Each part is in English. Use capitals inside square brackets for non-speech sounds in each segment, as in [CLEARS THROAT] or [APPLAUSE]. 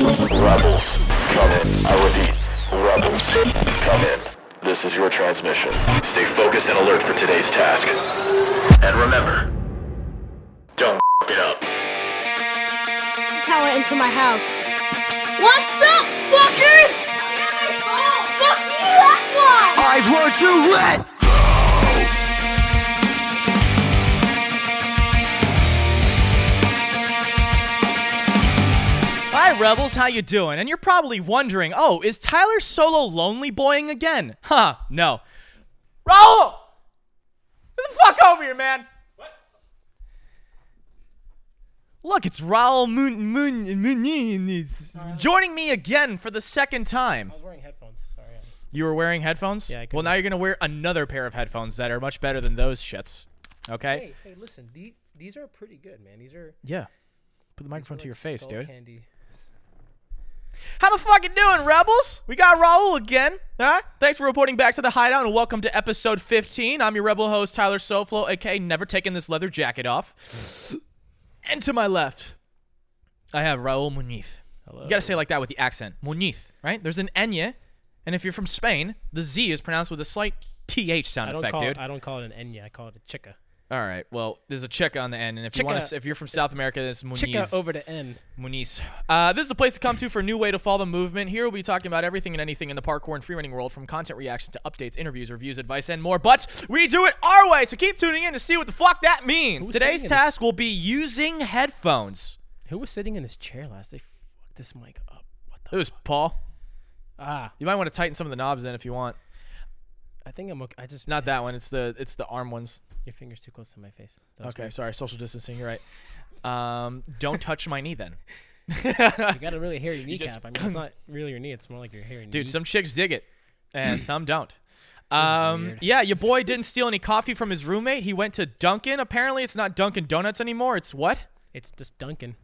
Rebels, come in. I repeat, rebels, come in. This is your transmission. Stay focused and alert for today's task. And remember, don't f- it up. That's how I enter my house. What's up, fuckers? Fuck you, that's why! I've learned to let Hi Rebels, how you doing? And you're probably wondering, oh, is Tyler Solo lonely boying again? Huh, no. Raul! Get the fuck over here, man! What? Look, it's Raul Moon Moon Muniz joining me again for the second time. I was wearing headphones. Sorry. You were wearing headphones? Yeah, I Well, now you're gonna wear another pair of headphones that are much better than those shits. Okay? Hey, hey, listen. The, these are pretty good, man. These are Yeah. Put the microphone to your face, dude. Candy. How the fuck you doing, Rebels? We got Raul again. Huh? Thanks for reporting back to the hideout and welcome to episode 15. I'm your rebel host, Tyler Soflo, aka never taking this leather jacket off. and to my left, I have Raul Muñiz. Hello. You gotta say like that with the accent. Muñiz, right? There's an Enya, and if you're from Spain, the Z is pronounced with a slight TH sound I don't effect, call dude. I don't call it an Enya. I call it a chica. All right. Well, there's a check on the end, and if you want to, if you're from South America, this is Chica over to N. Muñiz. Uh, this is a place to come to for a new way to follow the movement. Here we'll be talking about everything and anything in the parkour and freerunning world, from content reactions to updates, interviews, reviews, advice, and more. But we do it our way, so keep tuning in to see what the fuck that means. Who's Today's task will be using headphones. Who was sitting in this chair last? They fucked this mic up. What the? It was Paul. Ah, You might want to tighten some of the knobs in if you want. I think I'm okay. I just Not that one. It's the it's the arm ones. Your fingers too close to my face. Okay, weird. sorry. Social distancing. You're right. Um, don't touch my knee then. You got a really hairy [LAUGHS] just- kneecap. I mean, it's not [LAUGHS] really your knee. It's more like your hairy knee. Dude, some chicks dig it, and [CLEARS THROAT] some don't. Um, yeah, your [LAUGHS] boy didn't steal any coffee from his roommate. He went to Dunkin'. Apparently, it's not Dunkin' Donuts anymore. It's what? It's just Dunkin'.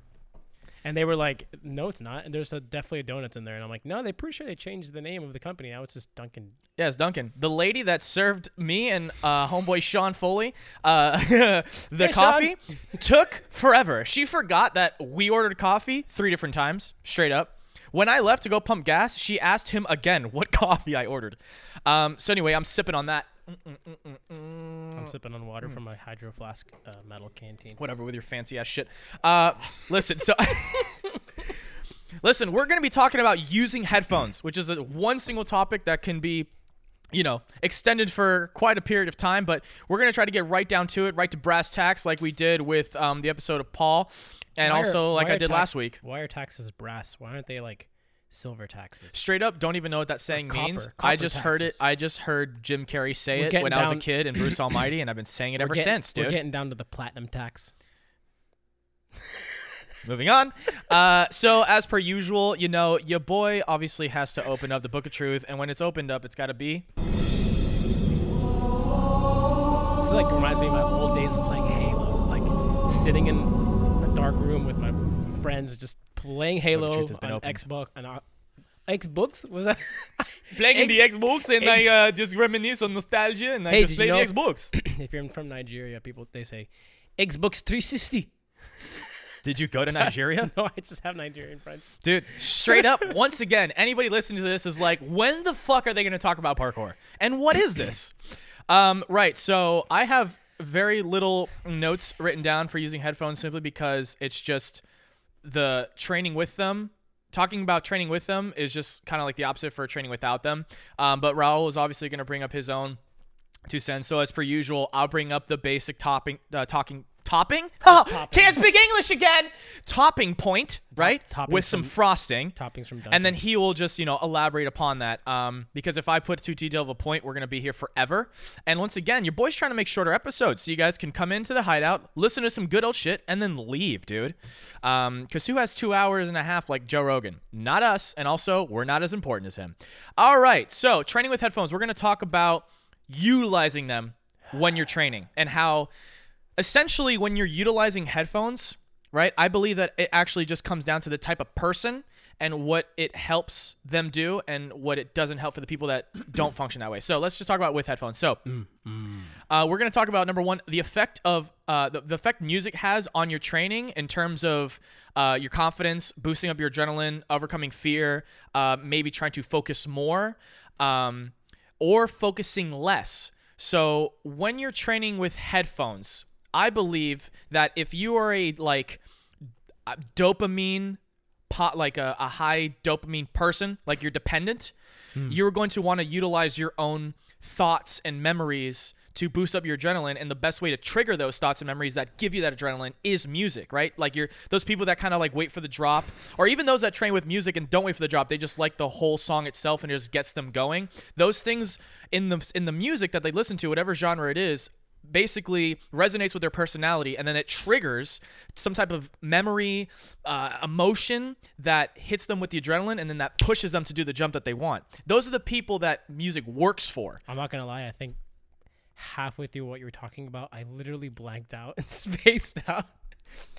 And they were like, "No, it's not." And there's a, definitely a donuts in there. And I'm like, "No, they're pretty sure they changed the name of the company. Now it's just Dunkin'." Yeah, it's Dunkin'. The lady that served me and uh, homeboy Sean Foley uh, [LAUGHS] the Hey, coffee took forever. She forgot that we ordered coffee three different times, straight up. When I left to go pump gas, she asked him again what [LAUGHS] coffee I ordered. Um, so anyway, I'm sipping on that. I'm sipping on water from my hydro flask uh, metal canteen. whatever with your fancy ass shit. Uh, listen, so [LAUGHS] listen, we're gonna be talking about using headphones, which is a one single topic that can be, you know, extended for quite a period of time. But we're gonna try to get right down to it, right to brass tacks, like we did with um, the episode of Paul, and Why are- also like I did last week. Why are taxes brass? Why aren't they like silver taxes? Straight up, don't even know what that saying copper- means. I copper just heard it. I just heard Jim Carrey say We're it when I was a kid in Bruce [COUGHS] Almighty, and I've been saying it ever getting, since, dude. We're getting down to the platinum tax. [LAUGHS] Moving on. Uh, so as per usual, you know, your boy obviously has to open up the Book of Truth, and when it's opened up, it's got to be. This is like reminds me of my old days of playing Halo, like sitting in a dark room with my friends, just playing Halo Truth has been on opened. Xbox. On uh, Xbox was that? [LAUGHS] Playing in the Xbox, and Ex- I uh, just reminisce on nostalgia, and I Hey, just did you play the Xbox. [COUGHS] if you're from Nigeria, people they say Xbox 360. Did you go to [LAUGHS] Nigeria? No, I just have Nigerian friends. Dude, straight up, [LAUGHS] once again, anybody listening to this is like, when the fuck are they going to talk about parkour? And what is this? [COUGHS] um, right, so I have very little notes written down for using headphones simply because it's just the training with them. Talking about training with them is just kind of like the opposite for training without them. Um, but Raul is obviously going to bring up his own two cents. So as per usual, I'll bring up the basic topping, uh, talking, topping. Ha! [LAUGHS] Can't speak English again. Topping point, right? toppings With some from- frosting. Toppings from Dunkin'. And then he will just, you know, elaborate upon that. Um, because if I put too detailed of a point, we're gonna be here forever. And once again, your boy's trying to make shorter episodes, so you guys can come into the hideout, listen to some good old shit, and then leave, dude. Um, because who has two hours and a half like Joe Rogan? Not us, and also we're not as important as him. All right, so training with headphones. We're gonna talk about utilizing them when you're training and how essentially when you're utilizing headphones right? I believe that it actually just comes down to the type of person and what it helps them do and what it doesn't help for the people that [CLEARS THROAT] don't function that way. So let's just talk about with headphones. So uh, we're going to talk about number one, the effect of uh, the, the effect music has on your training in terms of uh, your confidence, boosting up your adrenaline, overcoming fear, uh, maybe trying to focus more, um, or focusing less. So when you're training with headphones, I believe that if you are a like dopamine pot like a, a high dopamine person like you're dependent hmm. you're going to want to utilize your own thoughts and memories to boost up your adrenaline and the best way to trigger those thoughts and memories that give you that adrenaline is music right? Like you're those people that kind of like wait for the drop or even those that train with music and don't wait for the drop they just like the whole song itself and it just gets them going. Those things in the in the music that they listen to whatever genre it is basically resonates with their personality and then it triggers some type of memory uh, emotion that hits them with the adrenaline and then that pushes them to do the jump that they want those are the people that music works for I'm not gonna lie. I think halfway through what you were talking about, I literally blanked out [LAUGHS] and spaced out.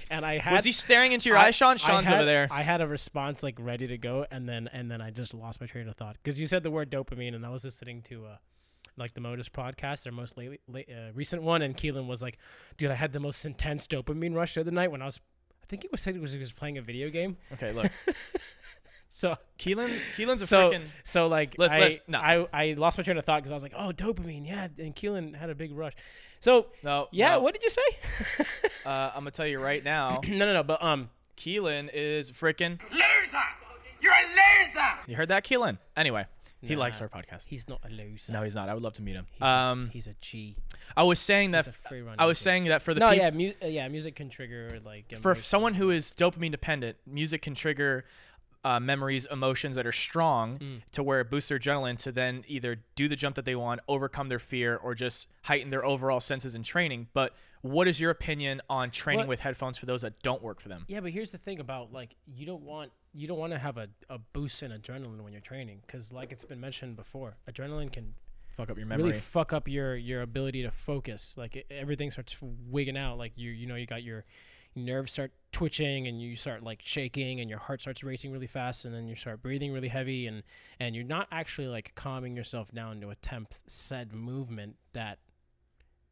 And I had was he staring into your I- eyes sean sean's had- over there I had a response like ready to go, and then and then I just lost my train of thought because you said the word dopamine, and I was listening to uh, like the Modus podcast, their most lately, late, uh, recent one, and Keelan was like, "Dude, I had the most intense dopamine rush the other night when I was." I think it was said it was he was playing a video game. okay look [LAUGHS] So keelan keelan's a so freaking so like Let's- I, let's- no. I I lost my train of thought because I was like, "Oh, dopamine, yeah," and Keelan had a big rush. So no yeah, no. what did you say? uh, i'm gonna tell you right now [CLEARS THROAT] no, no, no. But um, keelan is freaking Loser! You're a loser! you heard that keelan anyway he likes our podcast. He's not a loser. no he's not. I would love to meet him. He's um a, he's a G. i was saying that He's a free running i was saying that for the no, peop- yeah, mu- uh, yeah, music can trigger like for someone who is dopamine dependent, music can trigger uh, memories, emotions that are strong Mm. to where it boosts their adrenaline to then either do the jump that they want, overcome their fear, or just heighten their overall senses in training. But what is your opinion on training What- with headphones for those that don't work for them? Yeah, but here's the thing about like you don't want you don't want to have a, a boost in adrenaline when you're training because like it's been mentioned before, adrenaline can Fuck up your memory. really fuck up your your ability to focus. Like it, everything starts wigging out. Like you you know you got your nerves start twitching and you start like shaking and your heart starts racing really fast and then you start breathing really heavy and and you're not actually like calming yourself down to attempt said movement that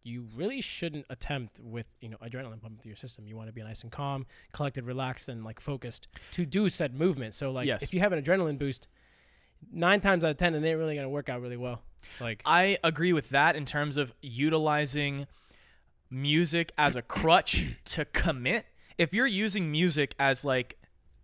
you really shouldn't attempt with you know adrenaline pumping through your system. You want to be nice and calm, collected, relaxed, and like focused to do said movement. So like Yes. if you have an adrenaline boost, nine times out of ten, it ain't really gonna work out really well. Like I agree with that in terms of utilizing music as a crutch to commit. If you're using music as like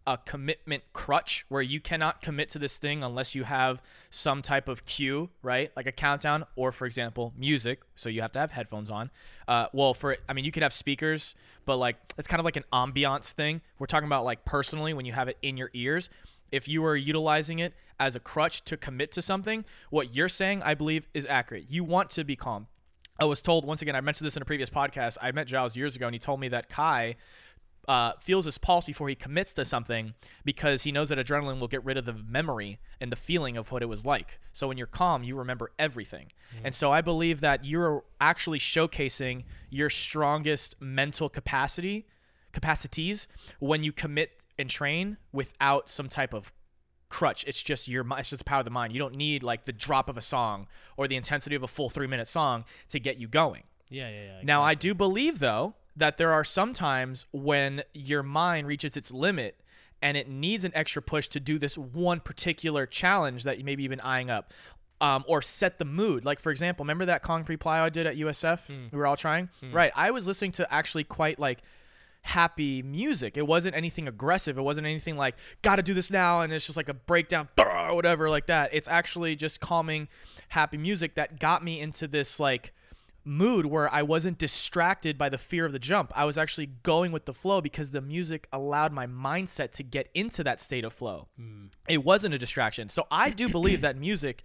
a commitment crutch where you cannot commit to this thing unless you have some type of cue, right? Like a countdown, or for example, music. So you have to have headphones on. Uh, well, for I mean, you could have speakers, but like it's kind of like an ambiance thing. We're talking about like personally when you have it in your ears. If you are utilizing it as a crutch to commit to something, what you're saying, I believe, is accurate. You want to be calm. I was told once again. I mentioned this in a previous podcast. I met Giles years ago, and he told me that Kai uh, feels his pulse before he commits to something because he knows that adrenaline will get rid of the memory and the feeling of what it was like. So when you're calm, you remember everything. And so I believe that you're actually showcasing your strongest mental capacity capacities when you commit and train without some type of crutch. It's just your it's just the power of the mind. You don't need like the drop of a song or the intensity of a full 3 minute song to get you going. yeah, yeah, yeah. Now, I do believe, though, that there are some times when your mind reaches its limit and it needs an extra push to do this one particular challenge that you maybe even eyeing up. Um, or set the mood. Like, for example, remember that concrete plyo I did at USF? We were all trying? Right. I was listening to actually quite like happy music. It wasn't anything aggressive. It wasn't anything like, gotta do this now. And it's just like a breakdown [LAUGHS] or whatever like that. It's actually just calming, happy music that got me into this like mood where I wasn't distracted by the fear of the jump. I was actually going with the flow because the music allowed my mindset to get into that state of flow. Mm. It wasn't a distraction. So I do [CLEARS THROAT] believe that music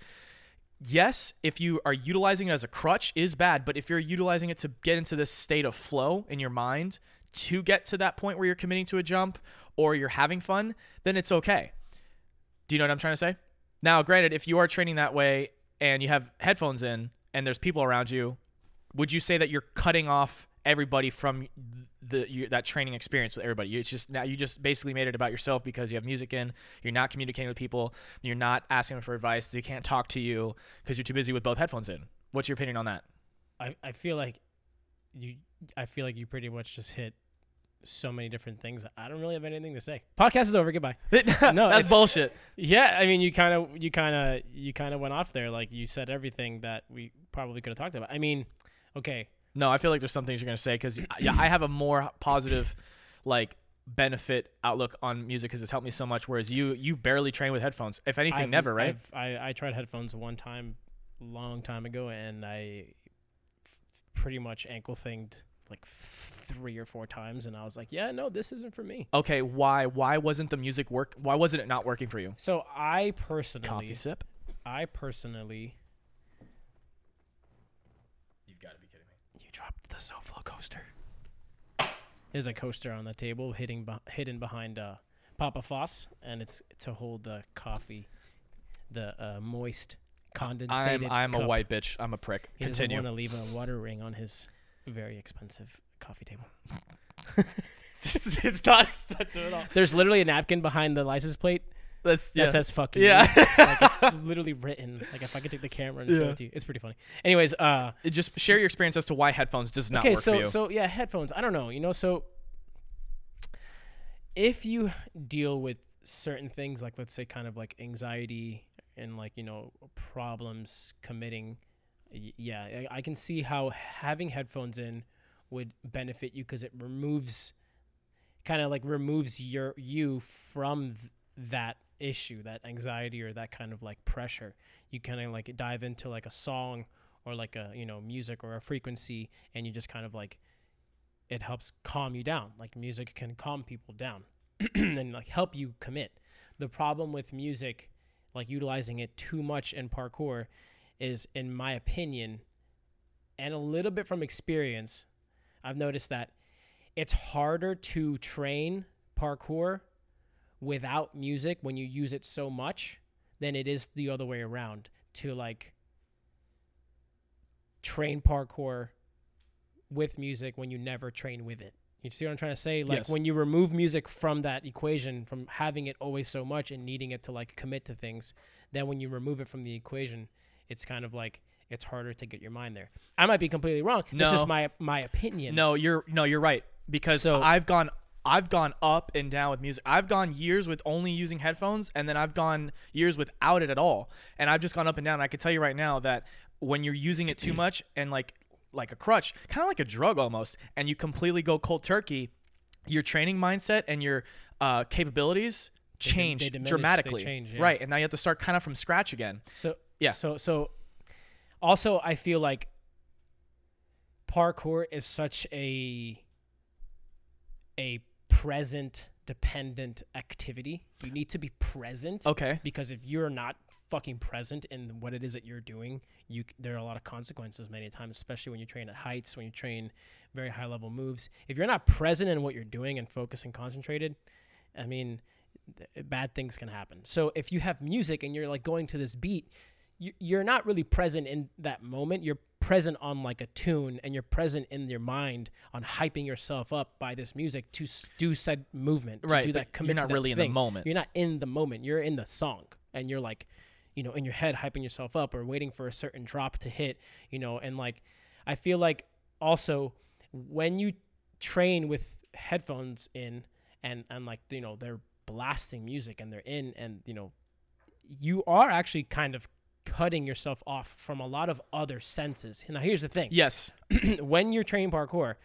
yes, if you are utilizing it as a crutch is bad, but if you're utilizing it to get into this state of flow in your mind to get to that point where you're committing to a jump or you're having fun, then it's okay. Do you know what I'm trying to say? Now, granted, if you are training that way and you have headphones in and there's people around you, would you say that you're cutting off everybody from the you, that training experience with everybody. You- It's just now you just basically made it about yourself because you have music in. You're not communicating with people. You're not asking them for advice. They can't talk to you because you're too busy with both headphones in. What's your opinion on that? I, I feel like you I feel like you pretty much just hit so many different things. I don't really have anything to say. Podcast is over. Goodbye. [LAUGHS] no, that's bullshit. Yeah, I mean, you kind of, you kind of, you kind of went off there. Like you said everything that we probably could have talked about. I mean, okay, No, I feel like there's some things you're gonna say because yeah, I have a more positive, like benefit outlook on music because it's helped me so much. Whereas you, you barely train with headphones. If anything, I've- never, right? I've, I I tried headphones one time, long time ago, and I f- pretty much ankle thinged like three or four times, and I was like, yeah, no, this isn't for me. okay, why? Why wasn't the music work? Why wasn't it not working for you? So I personally, Coffee sip. I personally, You've got to be kidding me. you dropped the SoFlo coaster. There's a coaster on the table hidden beh- hidden behind uh, Papa Foss, and it's to hold the coffee, the uh, moist condensated. I'm I'm a cup. white bitch. I'm a prick. He doesn't Continue. want to leave a water ring on his very expensive coffee table. [LAUGHS] it's not expensive at all. There's literally a napkin behind the license plate That's that yeah. says "fuck you." Yeah. like it's [LAUGHS] literally written. Like if I could take the camera and show it to you, it's pretty funny. Anyways, uh, just share your experience as to why headphones does not okay, work so for you. so yeah, headphones. I don't know. You know, so if you deal with certain things, like let's say kind of like anxiety and like you know problems committing, yeah, I, I can see how having headphones in would benefit you because it removes, kind of like removes your you from th- that issue, that anxiety or that kind of like pressure. You kind of like dive into like a song or like a you know music or a frequency and you just kind of like it helps calm you down like music can calm people down [CLEARS THROAT] and like help you commit the problem with music like utilizing it too much in parkour is in my opinion and a little bit from experience i've noticed that it's harder to train parkour without music when you use it so much than it is the other way around to like train parkour with music when you never train with it. You see what I'm trying to say? Like Yes. when you remove music from that equation, from having it always so much and needing it to like commit to things, then when you remove it from the equation, it's kind of like it's harder to get your mind there. I might be completely wrong. This is my my opinion. No, you're no, you're right because So- I've gone I've gone up and down with music. I've gone years with only using headphones and then I've gone years without it at all. And I've just gone up and down. I can tell you right now that when you're using it too [CLEARS THROAT] much and like like a crutch, kind of like a drug almost, and you completely go cold turkey, your training mindset and your uh, capabilities change they diminish, they dramatically. change, yeah. Right, and now you have to start kind of from scratch again. So Yeah. So so also I feel like parkour is such a a present dependent activity. You need to be present. Okay. Because if you're not fucking present in what it is that you're doing, you there are a lot of consequences many times, especially when you train at heights, when you train very high level moves. If you're not present in what you're doing and focused and concentrated, I mean, th- eh, bad things can happen. So if you have music and you're like going to this beat, you, you're not really present in that moment. You're present on like a tune and you're present in your mind on hyping yourself up by this music to s- do said movement, to Right, do that commit you're not really in the moment. You're not in the moment. You're in the song and you're like, you know, in your head hyping yourself up or waiting for a certain drop to hit, you know, and like I feel like also when you train with headphones in and and like you know they're blasting music and they're in and you know you are actually kind of cutting yourself off from a lot of other senses. Now here's the thing Yes. [CLEARS THROAT] when you're training parkour,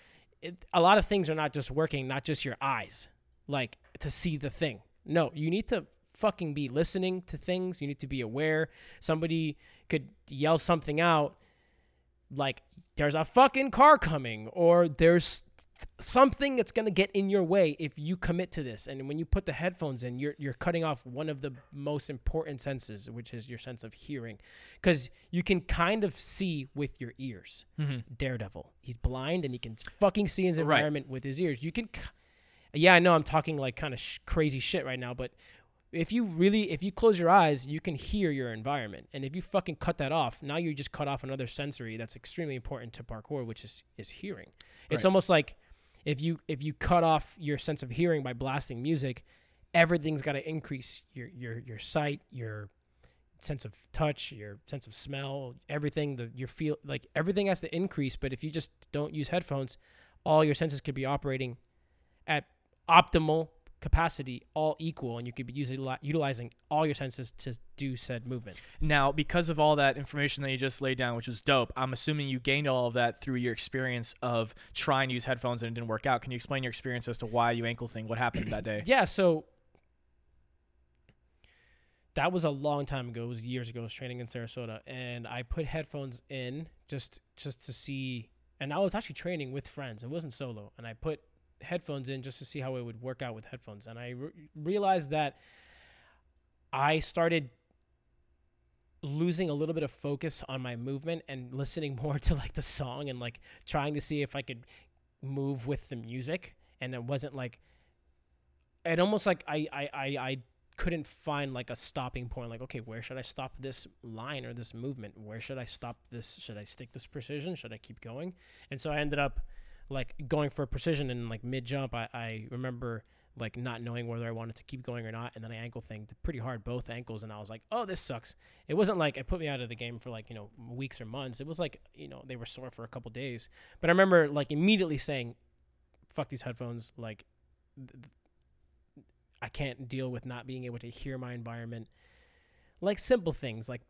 it, a lot of things are not just working, not just your eyes, like to see the thing. No, you need to fucking be listening to things. You need to be aware. Somebody could yell something out, like "There's a fucking car coming," or "There's something that's gonna get in your way if you commit to this." And when you put the headphones in, you're you're cutting off one of the most important senses, which is your sense of hearing, because you can kind of see with your ears. Mm-hmm. Daredevil. He's blind and he can fucking see his Right. environment with his ears. You can, yeah, I know I'm talking like kind of sh- crazy shit right now, but if you really if you close your eyes, you can hear your environment. And if you fucking cut that off, now you just cut off another sensory that's extremely important to parkour, which is is hearing. It's Right. almost like if you if you cut off your sense of hearing by blasting music, everything's got to increase your your your sight, your sense of touch, your sense of smell, everything the your feel like everything has to increase, but if you just don't use headphones, all your senses could be operating at optimal capacity, all equal, and you could be using, utilizing all your senses to do said movement. Now, because of all that information that you just laid down, which was dope, I'm assuming you gained all of that through your experience of trying to use headphones and it didn't work out. Can you explain your experience as to why you ankle thing? What happened that day? [CLEARS THROAT] Yeah, so that was a long time ago. It was years ago. I was training in Sarasota, and I put headphones in just just to see. And I was actually training with friends. It wasn't solo, and I put headphones in just to see how it would work out with headphones. And I re- realized that I started losing a little bit of focus on my movement and listening [LAUGHS] more to like the song and like trying to see if I could move with the music. And it wasn't like it almost like I I I, I couldn't find like a stopping point like okay where should i stop this line or this movement where should i stop this should i stick this precision should i keep going and so i ended up like going for precision and like mid jump I, I remember like not knowing whether i wanted to keep going or not and then i ankle thinged pretty hard both ankles and i was like oh this sucks it wasn't like it put me out of the game for like you know weeks or months it was like you know they were sore for a couple days but i remember like immediately saying fuck these headphones like th- I can't deal with not being able to hear my environment. Like simple things like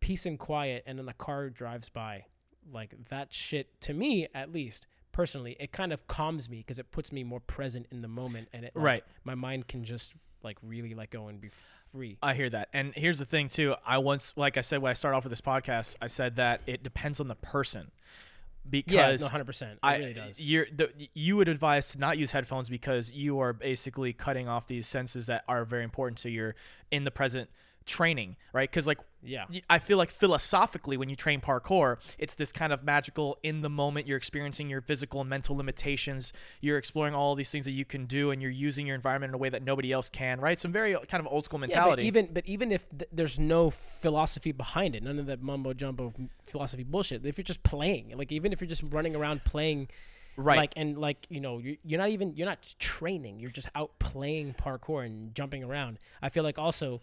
peace and quiet and then a car drives by. Like that shit to me at least personally it kind of calms me because it puts me more present in the moment and it like, Right. my mind can just like really let go and be free. I hear that. And here's the thing too. I once like I said when I started off with this podcast, I said that it depends on the person. yeah, Because no, 100%. It I, really does. You're the, you would advise to not use headphones because you are basically cutting off these senses that are very important to your in the present training, right? Because like Yeah. I feel like philosophically when you train parkour, it's this kind of magical in the moment. You're experiencing your physical and mental limitations. You're exploring all these things that you can do, and you're using your environment in a way that nobody else can, right? Some very uh, kind of old school Yeah, mentality. but even but even if th- there's no philosophy behind it, none of that mumbo jumbo philosophy bullshit. If you're just playing, like even if you're just running around playing, Right. Like and like you know you're, you're not even you're not training. You're just out playing parkour and jumping around. I feel like also.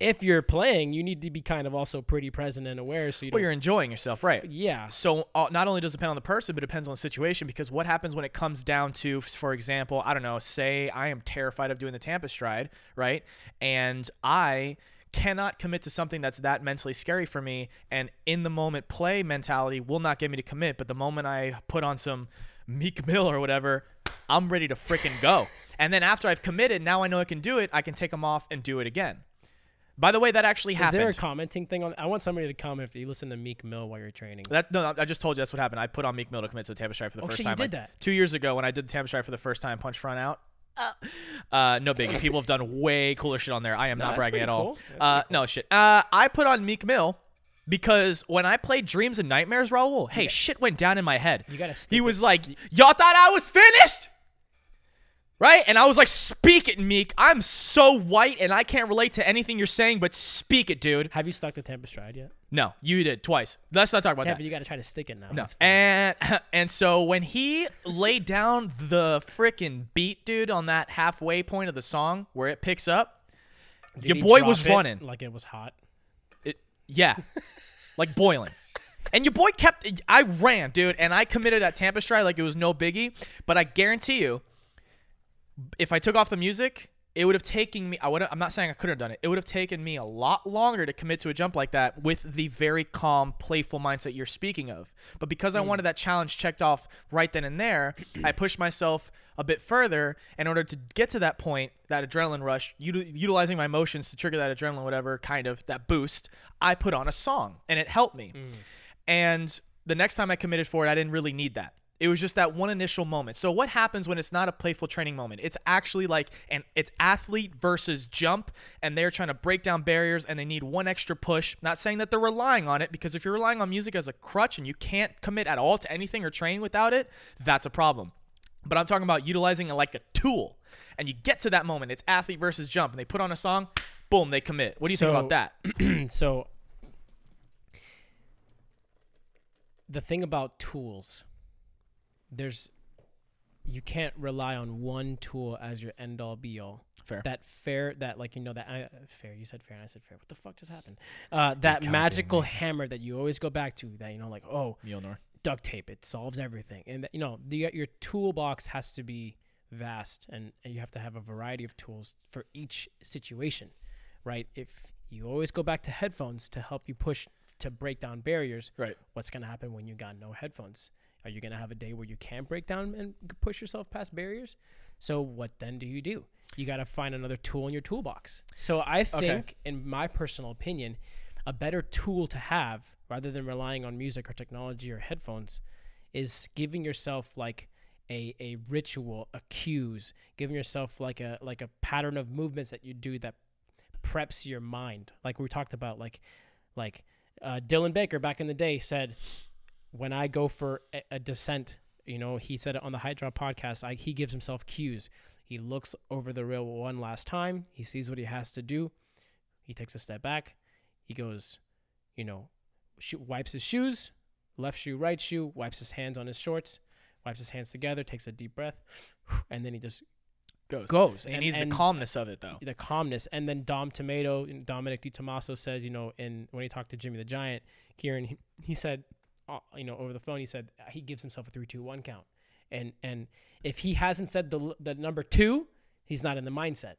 If you're playing, you need to be kind of also pretty present and aware, so you well, you're enjoying yourself, right? yeah, So uh, not only does it depend on the person, but it depends on the situation. Because what happens when it comes down to, for example, I don't know, say I am terrified of doing the Tampa stride, right? And I cannot commit to something that's that mentally scary for me, and in the moment play mentality will not get me to commit. But the moment I put on some Meek Mill or whatever, I'm ready to freaking go. And then after I've committed, now I know I can do it. I can take them off and do it again. By the way, that actually happened. is happened. there a commenting thing on? I want somebody to comment if you listen to Meek Mill while you're training. That no, I just told you that's what happened. I put on Meek Mill to commit to the Tampa Stride for the Oh, first shit, you time. did like, that. two years ago when I did the Tampa Stride for the first time, punch front out. Uh, no biggie. People have done way cooler shit on there. I am No, not bragging at all. cool. That's Uh, no shit. Uh, I put on Meek Mill because when I played Dreams and Nightmares, Raul, hey, shit went down in my head. You gotta stick He it- was like, "Y'all thought I was finished." Right? And I was like, speak it, Meek. I'm so white and I can't relate to anything you're saying, but speak it, dude. Have you stuck the Tampa stride yet? No, you did twice. Let's not talk about Yeah, that. but you got to try to stick it now. No. It's fine. And [LAUGHS] and so when he laid down the freaking beat, dude, on that halfway point of the song where it picks up, Did your he boy drop was it running. like it was hot. It, yeah, like boiling. And your boy kept. I ran, dude, and I committed at Tampa Stride like it was no biggie. But I guarantee you, if I took off the music, it would have taken me. I would. I'm not saying I couldn't have done it. It would have taken me a lot longer to commit to a jump like that with the very calm, playful mindset you're speaking of. But because I mm. wanted that challenge checked off right then and there, [CLEARS THROAT] I pushed myself a bit further in order to get to that point, that adrenaline rush, util- utilizing my emotions to trigger that adrenaline, whatever kind of that boost. I put on a song, and it helped me. Mm. And the next time I committed for it, I didn't really need that. It was just that one initial moment. So what happens when it's not a playful training moment? It's actually like an it's athlete versus jump and they're trying to break down barriers and they need one extra push. Not saying that they're relying on it because if you're relying on music as a crutch and you can't commit at all to anything or train without it, that's a problem. But I'm talking about utilizing it like a tool. And you get to that moment, it's athlete versus jump, and they put on a song, boom, they commit. What do you think about that? so [CLEARS THROAT] the thing about tools there's you can't rely on one tool as your end all be all. Fair. that fair that like you know that I, fair you said fair and i said fair. What the fuck just happened? Uh that magical hammer that you always go back to that you know like oh Mjolnir. duct tape it solves everything. And that, you know the, your toolbox has to be vast and, and you have to have a variety of tools for each situation right? If you always go back to headphones to help you push to break down barriers Right. what's going to happen when you got no headphones are you going to have a day where you can't break down and push yourself past barriers? So what then do you do? You got to find another tool in your toolbox. So i think in my personal opinion a better tool to have rather than relying on music or technology or headphones is giving yourself like a, a ritual a cues giving yourself like a like a pattern of movements that you do that preps your mind. Like we talked about like like uh, dylan baker back in the day said when i go for a, a descent you know he said it on the hydra podcast I, he gives himself cues he looks over the rail one last time he sees what he has to do he takes a step back he goes you know sho- wipes his shoes left shoe right shoe wipes his hands on his shorts wipes his hands together takes a deep breath [SIGHS] and then he just Goes. goes And, and, needs and the calmness of it, though. the calmness. And then Dom Tomato, Dominic DiTomaso says, you know, in when he talked to Jimmy the Giant, Kieran, he, he said, you know, over the phone, he said uh, he gives himself a three, two, one count. And and if he hasn't said the the number two, he's not in the mindset.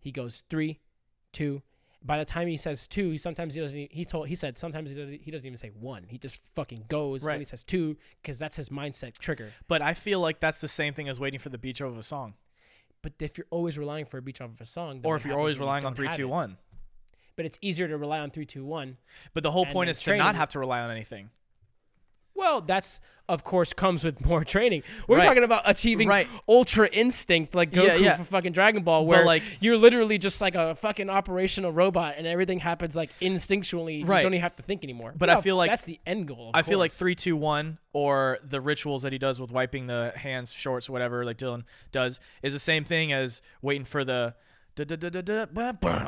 He goes three, two. By the time he says two, he sometimes he doesn't. He told he said sometimes he doesn't, he doesn't even say one. He just fucking goes Right. when he says two because that's his mindset trigger. But I feel like that's the same thing as waiting for the beach of a song. But if you're always relying for a beat off of a song, Or if you're always relying on three, two, it? one. But it's easier to rely on three, two, one But the whole point is to not have to rely on anything. Well, that's of course comes with [LAUGHS] more training. We're Right. talking about achieving Right. ultra instinct like Goku Yeah, yeah. for fucking Dragon Ball, But, where like- you're literally just like a fucking operational robot and everything happens like instinctually. You don't even have to think anymore. But I feel like- that's the end goal. of I feel like three, two, one, or the rituals that he does with wiping the hands, shorts, whatever, like Dylan does, is the same thing as waiting for the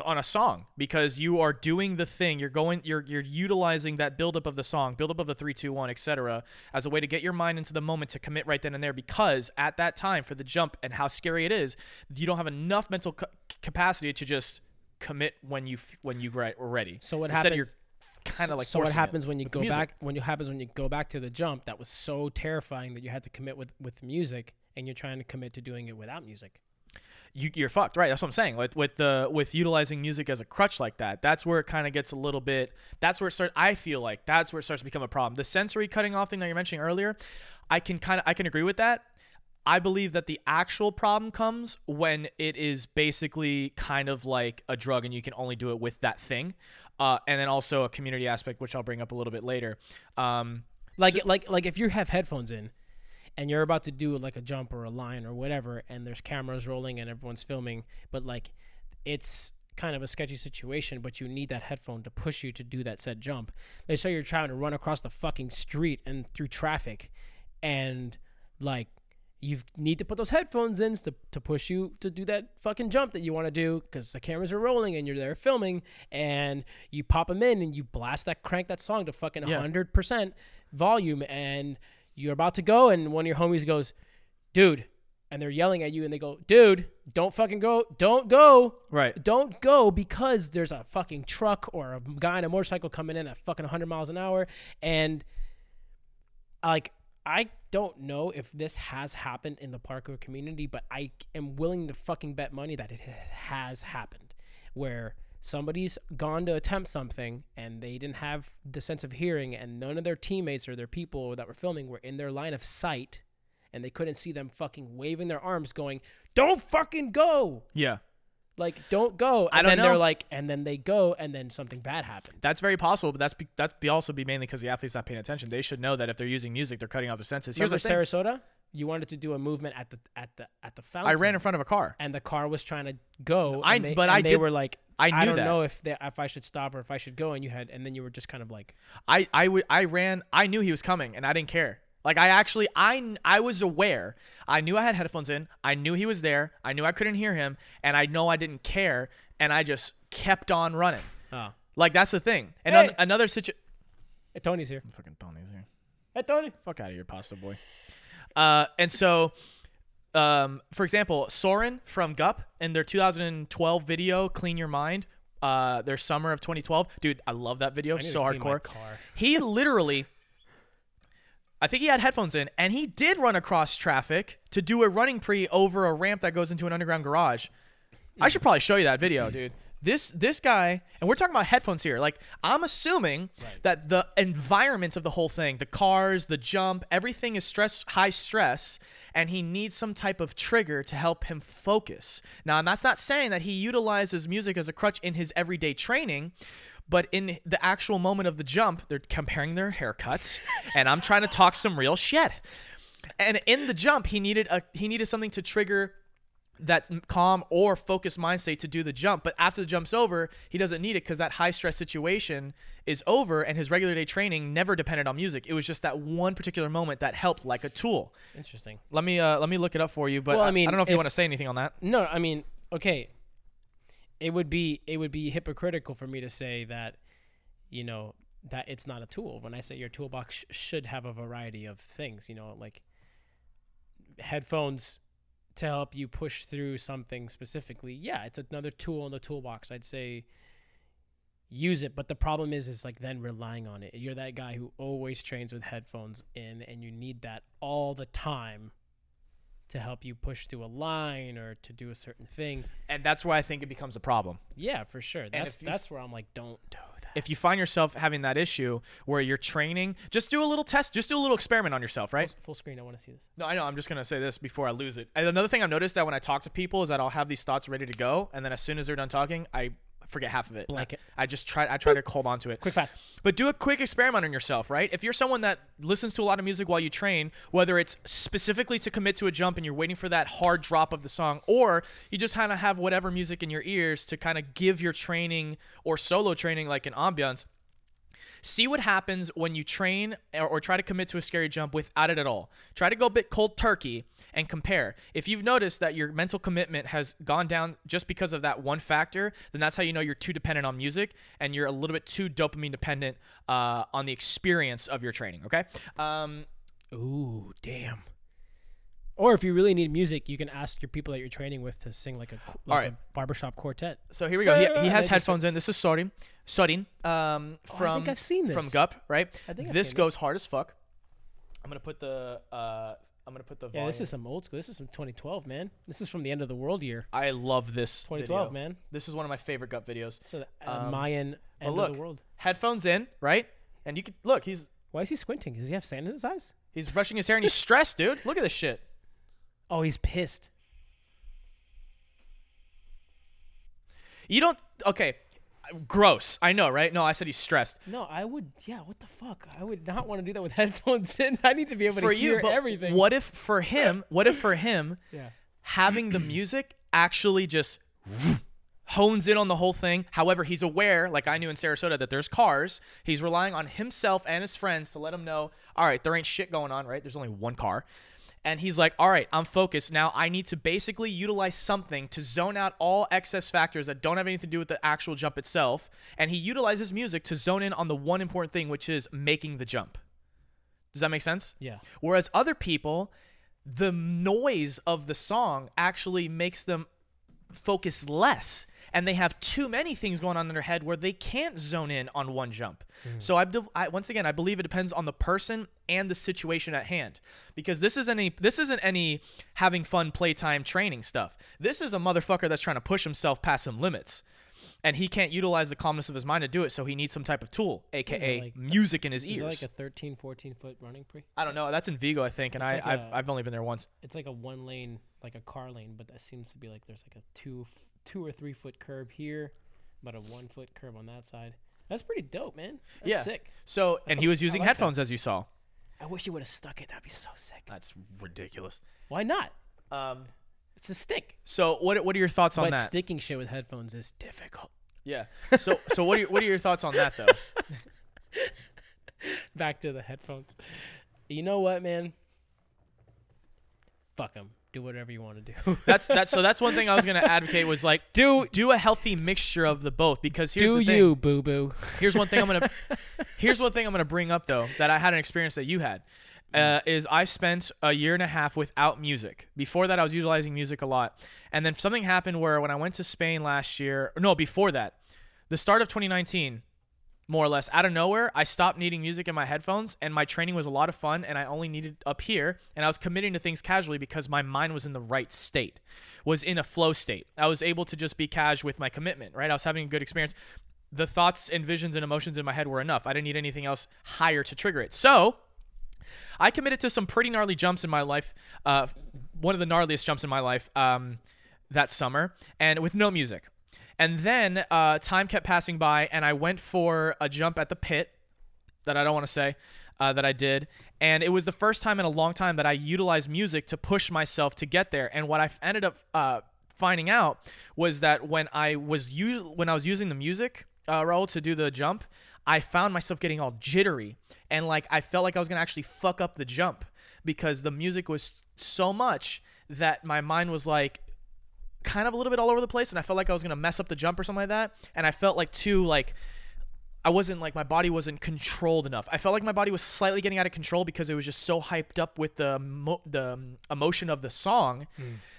on a song because you are doing the thing. You're going, you're you're utilizing that buildup of the song, buildup of the three, two, one, etc., as a way to get your mind into the moment to commit right then and there. Because at that time for the jump and how scary it is, you don't have enough mental ca- capacity to just commit when you f- when you re- are ready. So what Instead, happens? You're kind of like so what happens when you go music. back? When you happens when you go back to the jump that was so terrifying that you had to commit with with music, and you're trying to commit to doing it without music. You, you're fucked, right? That's what I'm saying. With with the with utilizing music as a crutch like that, that's where it kind of gets a little bit. That's where it starts. I feel like that's where it starts to become a problem. The sensory cutting off thing that you're mentioning earlier, I can kind of I can agree with that. I believe that the actual problem comes when it is basically kind of like a drug and you can only do it with that thing. Uh, and then also a community aspect, which I'll bring up a little bit later. Um, Like so- like like if you have headphones in and you're about to do like a jump or a line or whatever and there's cameras rolling and everyone's filming, but like it's kind of a sketchy situation, but you need that headphone to push you to do that said jump. They say you're trying to run across the fucking street and through traffic and like you need to put those headphones in to, to push you to do that fucking jump that you want to do because the cameras are rolling and you're there filming and you pop them in and you blast that crank that song to fucking Yeah. 100% volume and you're about to go and one of your homies goes dude and they're yelling at you and they go dude don't fucking go don't go Right. don't go because there's a fucking truck or a guy on a motorcycle coming in at fucking 100 miles an hour and like I don't know if this has happened in the parkour community, but I am willing to fucking bet money that it has happened where somebody's gone to attempt something and they didn't have the sense of hearing and none of their teammates or their people that were filming were in their line of sight and they couldn't see them fucking waving their arms going, "Don't fucking go." yeah. Like, don't go. And I don't then they're know. like, and then they go, and then something bad happened. That's very possible, but that's be, that's be also be mainly because the athlete's not paying attention. They should know that if they're using music, they're cutting off their senses. Here's Remember thing: Sarasota? You wanted to do a movement at the at the at the fountain I ran in front of a car. and the car was trying to go. I- and they, but and I they did- were like, I knew don't that. know if they, if I should stop or if I should go. And you had, and then you were just kind of like, I I would I ran. I knew he was coming, and I didn't care. Like I actually I I was aware. I knew I had headphones in. I knew he was there. I knew I couldn't hear him and I know I didn't care and I just kept on running. Oh. Like that's the thing. And Hey. an- another situation Hey, Tony's here. fucking Tony's here. Hey, Tony. Fuck out of here, pasta boy. Uh, and so, um, for example, Soren from Gup in their 2012 video "Clean Your Mind," uh, their summer of 2012, dude, I love that video. So to clean my hardcore. car. He [LAUGHS] literally, I think he had headphones in, and he did run across traffic to do a running pre over a ramp that goes into an underground garage. I should probably show you that video, dude. This this guy, and we're talking about headphones here. Like I'm assuming that the environment of the whole thing, the cars, the jump, everything is stress, high stress, and he needs some type of trigger to help him focus. Now, and that's not saying that he utilizes music as a crutch in his everyday training. But in the actual moment of the jump, they're comparing their haircuts, [LAUGHS] and I'm trying to talk some real shit. And in the jump, he needed a he needed something to trigger that calm or focused mind state to do the jump. But after the jump's over, he doesn't need it because that high stress situation is over, and his regular day training never depended on music. It was just that one particular moment that helped like a tool. Interesting. Let me uh, let me look it up for you. But Well, I mean, I don't know if, you want to say anything on that. No, I mean, okay. It would be it would be hypocritical for me to say that, you know, that it's not a tool. When I say your toolbox sh- should have a variety of things, you know, like headphones to help you push through something specifically. Yeah, it's another tool in the toolbox. I'd say use it, but the problem is is like then relying on it. You're that guy who always trains with headphones in and you need that all the time to help you push through a line or to do a certain thing. And that's why I think it becomes a problem. Yeah, for sure. That's that's where I'm like, don't do that. If you find yourself having that issue where you're training, just do a little test, just do a little experiment on yourself, right? Full screen. I want to see this. No, I know. I'm just gonna say this before I lose it. And another thing I've noticed that when I talk to people is that I'll have these thoughts ready to go, and then as soon as they're done talking, I forget half of it. Blank it. I, I just try. I try to hold on to it. Quick, fast. But do a quick experiment on yourself, right? If you're someone that listens to a lot of music while you train, whether it's specifically to commit to a jump and you're waiting for that hard drop of the song, or you just kind of have whatever music in your ears to kind of give your training or solo training like an ambiance. See what happens when you train or, or try to commit to a scary jump without it at all. Try to go a bit cold turkey and compare. If you've noticed that your mental commitment has gone down just because of that one factor, then that's how you know you're too dependent on music and you're a little bit too dopamine dependent uh, on the experience of your training. Okay. Um, Ooh, damn. Or if you really need music, you can ask your people that you're training with to sing like a like Alright. a barbershop quartet. so here we go. He, he has headphones in. This is Sorin. Sorin. Um, Oh, I from think I've seen from. Gup, right? I think I've this seen goes hard as fuck. I'm gonna put the uh, I'm gonna put the Yeah, this is some old school. This is from 2012, man. This is from the end of the world year. I love this. 2012, video. man. This is one of my favorite Gup videos. It's a, a Um, Mayan end look, of the world. headphones in, right? And you can look. He's Why is he squinting? Does he have sand in his eyes? he's brushing his hair and he's [LAUGHS] stressed, dude. Look at this shit. Oh, he's pissed. You don't. Okay. Gross. I know, right? No, I said he's stressed. No, I would. Yeah, what the fuck? I would not want to do that with [LAUGHS] headphones in. I need to be able to hear everything. For to you, hear but everything. what if for him? What if for him? [LAUGHS] Yeah. having the music actually just [CLEARS THROAT] hones in on the whole thing. However, he's aware, like I knew in Sarasota, that there's cars. He's relying on himself and his friends to let him know, all right, there ain't shit going on, right? There's only one car. And he's like, all right, I'm focused. Now I need to basically utilize something to zone out all excess factors that don't have anything to do with the actual jump itself. And he utilizes music to zone in on the one important thing, which is making the jump. Does that make sense? Yeah. Whereas other people, the noise of the song actually makes them focus less. And they have too many things going on in their head where they can't zone in on one jump. Mm. So I, be- I once again I believe it depends on the person and the situation at hand because this isn't any this isn't any having fun playtime training stuff. This is a motherfucker that's trying to push himself past some limits. And he can't utilize the calmness of his mind to do it, so he needs some type of tool, aka like- music in his ears. like a 13, 14 foot running pre? I don't know. That's in Vigo, I think, and I, like I've, a- I've only been there once. It's like a one lane, like a car lane, but that seems to be like there's like a two, two or three foot curb here, about a one foot curb on that side. That's pretty dope, man. That's yeah. sick. So, and a- he was using like that. headphones, as you saw. I wish he would have stuck it. That'd be so sick. That's ridiculous. Why not? Um. It's a stick. So, what what are your thoughts on but that? sticking shit with headphones is difficult. yeah. [LAUGHS] So, so what are your, what are your thoughts on that though? [LAUGHS] Back to the headphones. you know what, man? Fuck them. Do whatever you want to do. [LAUGHS] That's that's so that's one thing I was gonna advocate was like [LAUGHS] do do a healthy mixture of the both because here's do the thing. you, boo boo? Here's one thing I'm gonna. [LAUGHS] here's one thing I'm gonna bring up though that I had an experience that you had. Uh, is I spent a year and a half without music. Before that, I was utilizing music a lot, and then something happened where when I went to Spain last year, no, before that, the start of 2019, more or less out of nowhere, I stopped needing music in my headphones, and my training was a lot of fun, and I only needed up here, and I was committing to things casually because my mind was in the right state, was in a flow state. I was able to just be cash with my commitment, right? I was having a good experience. The thoughts and visions and emotions in my head were enough. I didn't need anything else higher to trigger it. So I committed to some pretty gnarly jumps in my life. Uh, one of the gnarliest jumps in my life um, that summer, and with no music. And then uh, time kept passing by, and I went for a jump at the pit that I don't want to say uh, that I did. And it was the first time in a long time that I utilized music to push myself to get there. And what I ended up uh, finding out was that when I was u- when I was using the music, uh, to do the jump, I found myself getting all jittery and like I felt like I was gonna actually fuck up the jump because the music was so much that my mind was like kind of a little bit all over the place and I felt like I was gonna mess up the jump or something like that. And I felt like too like I wasn't like my body wasn't controlled enough. I felt like my body was slightly getting out of control because it was just so hyped up with the mo- the um, emotion of the song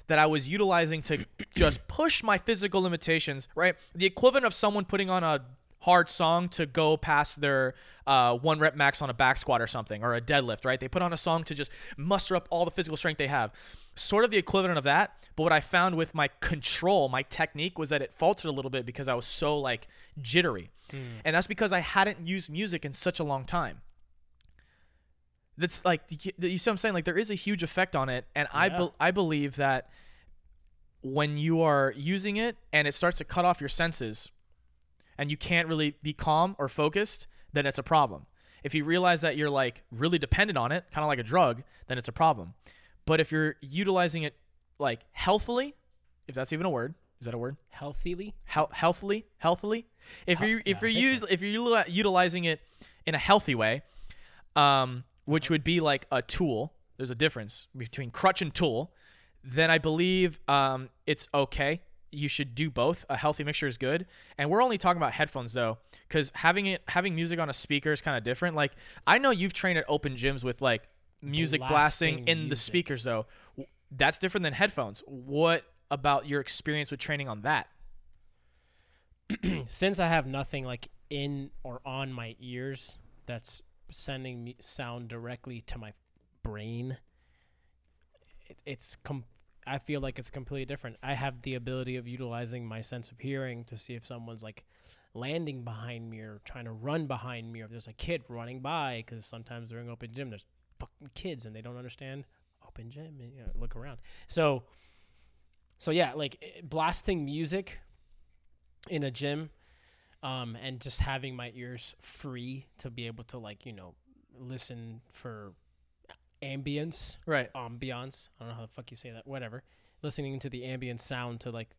that I was utilizing to [COUGHS] just push my physical limitations. Right, the equivalent of someone putting on a hard song to go past their uh, one rep max on a back squat or something or a deadlift. Right, they put on a song to just muster up all the physical strength they have. Sort of the equivalent of that, but what I found with my control, my technique, was that it faltered a little bit because I was so like jittery. Hmm. And that's because I hadn't used music in such a long time. That's like you see what I'm saying? Like there is a huge effect on it, and I be- I believe that when you are using it and it starts to cut off your senses, and you can't really be calm or focused, then it's a problem. If you realize that you're like really dependent on it, kind of like a drug, then it's a problem. But if you're utilizing it like healthily, if that's even a word, is that a word? Healthily. Hel- healthily, healthily. If Hel- you if yeah, you're think use, if you're utilizing it in a healthy way, um, which would be like a tool. There's a difference between crutch and tool. Then I believe um, it's okay. You should do both. A healthy mixture is good. And we're only talking about headphones though, because having it having music on a speaker is kind of different. Like I know you've trained at open gyms with like music blasting, Blasting in the speakers though. That's different than headphones. What about your experience with training on that? [CLEARS THROAT] Since I have nothing like in or on my ears that's sending me sound directly to my brain, it, it's com- I feel like it's completely different. I have the ability of utilizing my sense of hearing to see if someone's like landing behind me or trying to run behind me or if there's a kid running by because sometimes during open gym there's fucking kids and they don't understand open gym and you know, look around. So so yeah, like eh, blasting music in a gym um and just having my ears free to be able to like, you know, listen for ambience Right. ambiance. I don't know how the fuck you say that. Whatever. Listening to the ambient sound to like,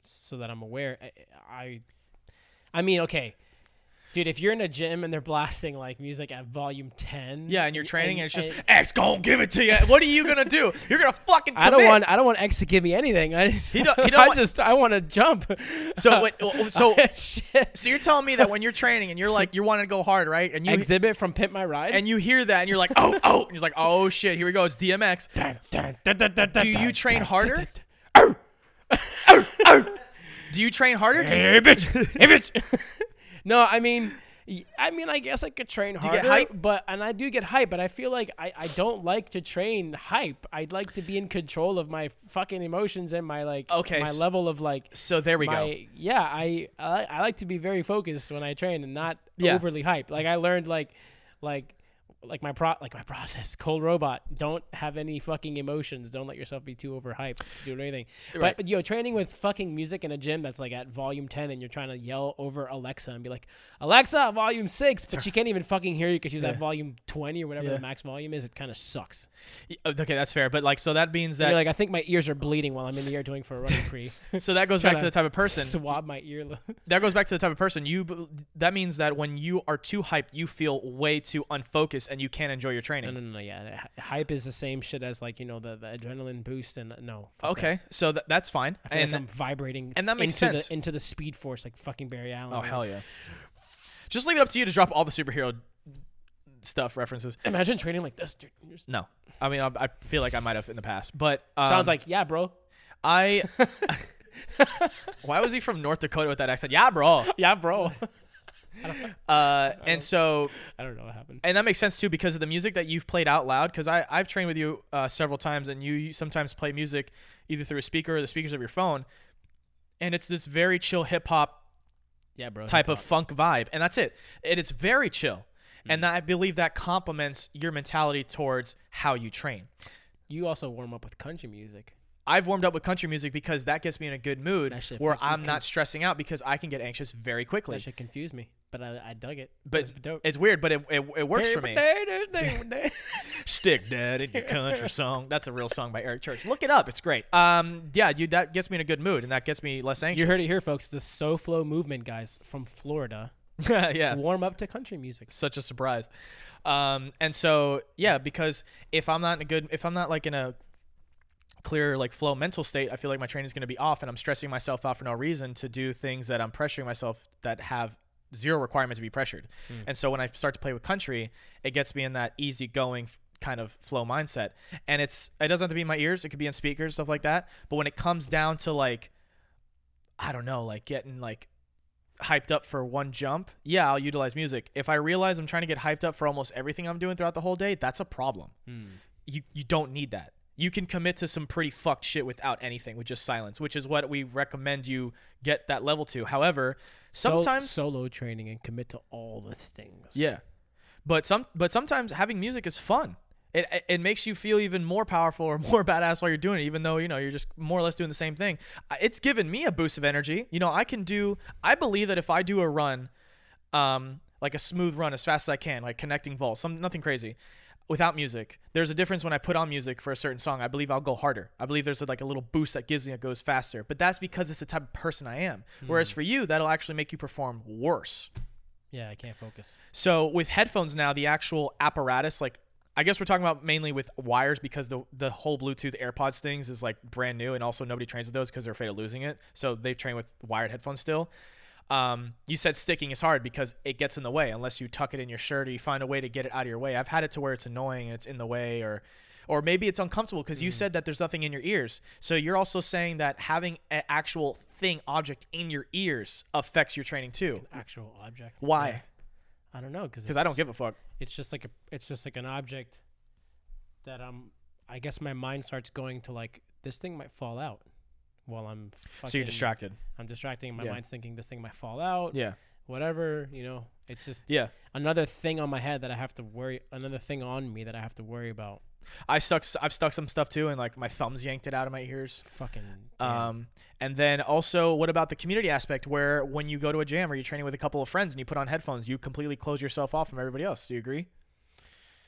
so that I'm aware. I, I, I mean, okay, dude. If you're in a gym and they're blasting like music at volume ten, Yeah, and you're training, and, it's just and- X gonna give it to you. What are you gonna do? You're gonna fucking. I don't want. I don't want X to give me anything. I, He don't- he don't I want- just. I want to jump. So wait, [LAUGHS] oh, so [LAUGHS] oh, so you're telling me that when you're training and you're like you're wanting to go hard, right? And you Xzibit from Pimp My Ride. and you hear that and you're like, oh oh, and you're like, oh shit, here we go, it's DMX. Do you train harder? Do you train harder? You- Hey bitch, hey bitch. [LAUGHS] no, I mean, I mean, I guess I could train you harder, get hype? but and I do get hype, but I feel like I, I don't like to train hype. I'd like to be in control of my fucking emotions and my like Okay, my s- level of like So there we my go. yeah. I, I I like to be very focused when I train and not Yeah. overly hype. Like I learned like like like my pro like my process cold robot don't have any fucking emotions don't let yourself be too overhyped to do anything Right. but yo training with fucking music in a gym that's like at volume 10 and you're trying to yell over alexa and be like alexa volume 6 but she [LAUGHS] can't even fucking hear you because she's Yeah. at volume 20 or whatever Yeah. the max volume is it kind of sucks Okay, that's fair. But like, so that means you're that like i think my ears are bleeding while i'm in the air doing for a running pre [LAUGHS] so that goes back to Trying the type of person. swab my ear [LAUGHS] that goes back to the type of person you that means that when you are too hyped you feel way too unfocused and you can't enjoy your training. No, no, no, no, yeah. Hype is the same shit as like you know the, the adrenaline boost and no. fuck that. Okay, so th- that's fine. And like I'm vibrating and that makes into sense. the into the speed force like fucking Barry Allen. oh hell yeah. Just leave it up to you to drop all the superhero stuff references. Imagine training like this, dude. No, I mean I, I feel like I might have in the past, but um, Sounds like yeah, bro. I. [LAUGHS] [LAUGHS] Why was he from North Dakota with that accent? Yeah, bro. Yeah, bro. [LAUGHS] [LAUGHS] Uh, and so I don't know what happened. and that makes sense too because of the music that you've played out loud. Because I I've trained with you uh, several times, and you, you sometimes play music either through a speaker or the speakers of your phone, and it's this very chill hip hop Yeah, bro. type of hip-hop. funk vibe, and that's it. And it's very chill, Hmm. and I believe that complements your mentality towards how you train. You also warm up with country music. I've warmed up with country music because that gets me in a good mood where I'm not stressing out because I can get anxious very quickly. That should confuse me, but I, I dug it. but It it's weird, but it, it, it works Hey, for me. day, day, day, day. Stick That in your country [LAUGHS] song. That's a real song by Eric Church. Look it up. It's great. Um, yeah, you that gets me in a good mood and that gets me less anxious. You heard it here, folks. The SoFlo movement guys from Florida [LAUGHS] yeah. warm up to country music. Such a surprise. Um, and so yeah, because if I'm not in a good, if I'm not like in a clear like flow mental state, I feel like my training is going to be off, and I'm stressing myself out for no reason to do things that I'm pressuring myself that have zero requirement to be pressured. Hmm. And so when I start to play with country, it gets me in that easygoing kind of flow mindset. And it's it doesn't have to be in my ears; it could be in speakers, stuff like that. But when it comes down to like, I don't know, like getting like hyped up for one jump, yeah, I'll utilize music. If I realize I'm trying to get hyped up for almost everything I'm doing throughout the whole day, that's a problem. Hmm. You you don't need that. You can commit to some pretty fucked shit without anything, with just silence, which is what we recommend you get that level to. However, Sol- sometimes solo training and commit to all the things. yeah. But some but sometimes having music is fun. It, it- it makes you feel even more powerful or [LAUGHS] more badass while you're doing it, even though you know you're just more or less doing the same thing. It's given me a boost of energy. You know, I can do. I believe that if I do a run, um, like a smooth run as fast as I can, like connecting vaults, some nothing crazy, without music. There's a difference when I put on music for a certain song. I believe I'll go harder. I believe there's like a little boost that gives me that goes faster. But that's because it's the type of person I am. Whereas hmm. for you, that'll actually make you perform worse. Yeah, I can't focus. So with headphones now, the actual apparatus, like I guess we're talking about mainly with wires because the the whole Bluetooth AirPods things is like brand new, and also nobody trains with those because they're afraid of losing it. So they train with wired headphones still. Um, you said sticking is hard because it gets in the way unless you tuck it in your shirt or you find a way to get it out of your way. I've had it to where it's annoying and it's in the way, or or maybe it's uncomfortable because you said that there's nothing in your ears. So you're also saying that having an actual thing, object in your ears affects your training too. Actual object. Why? Yeah. I don't know because Because I don't give a fuck. It's just like a. It's just like an object that um. I guess my mind starts going to like this thing might fall out while I'm. Fucking, So you're distracted. I'm distracting. My Yeah. mind's thinking this thing might fall out. Yeah. Whatever you know. It's just Yeah. another thing on my head that I have to worry. Another thing on me that I have to worry about. I stuck I've stuck some stuff too and like my thumbs yanked it out of my ears. Fucking. damn. Um and then also what about the community aspect where when you go to a jam or you're training with a couple of friends and you put on headphones, you completely close yourself off from everybody else. Do you agree?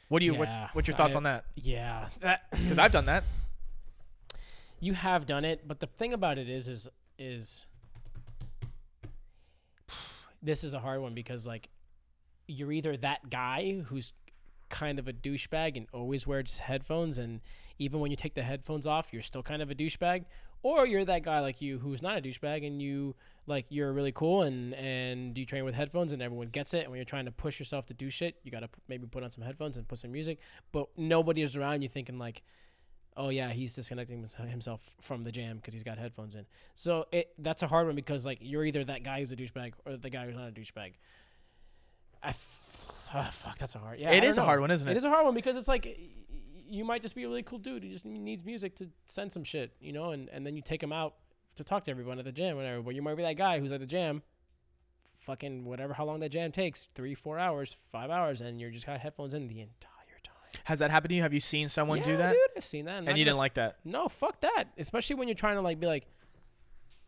What do you what's, Yeah, what's your thoughts I- on that? yeah. Cuz [CLEARS THROAT] I've done that. You have done it, but the thing about it is, is, is this is a hard one because like you're either that guy who's kind of a douchebag and always wears headphones, and even when you take the headphones off, you're still kind of a douchebag, or you're that guy like you who's not a douchebag and you like you're really cool and and you train with headphones and everyone gets it. And when you're trying to push yourself to do shit, you gotta p- maybe put on some headphones and put some music, but nobody is around you thinking like oh yeah, he's disconnecting himself from the jam because he's got headphones in. So it that's a hard one because like you're either that guy who's a douchebag or the guy who's not a douchebag. I f- ah, fuck, that's a hard. Yeah, it is I a hard one, isn't it? It is a hard one because it's like you might just be a really cool dude who just needs music to send some shit, you know, and and then you take him out to talk to everyone at the jam, whatever. But you might be that guy who's at the jam. Fucking whatever, how long that jam takes, three, four hours, five hours, and you're just got headphones in the entire. Has that happened to you? Have you seen someone yeah, do that? dude, I've seen that, And you didn't like that? no, fuck that. Especially when you're trying to like be like,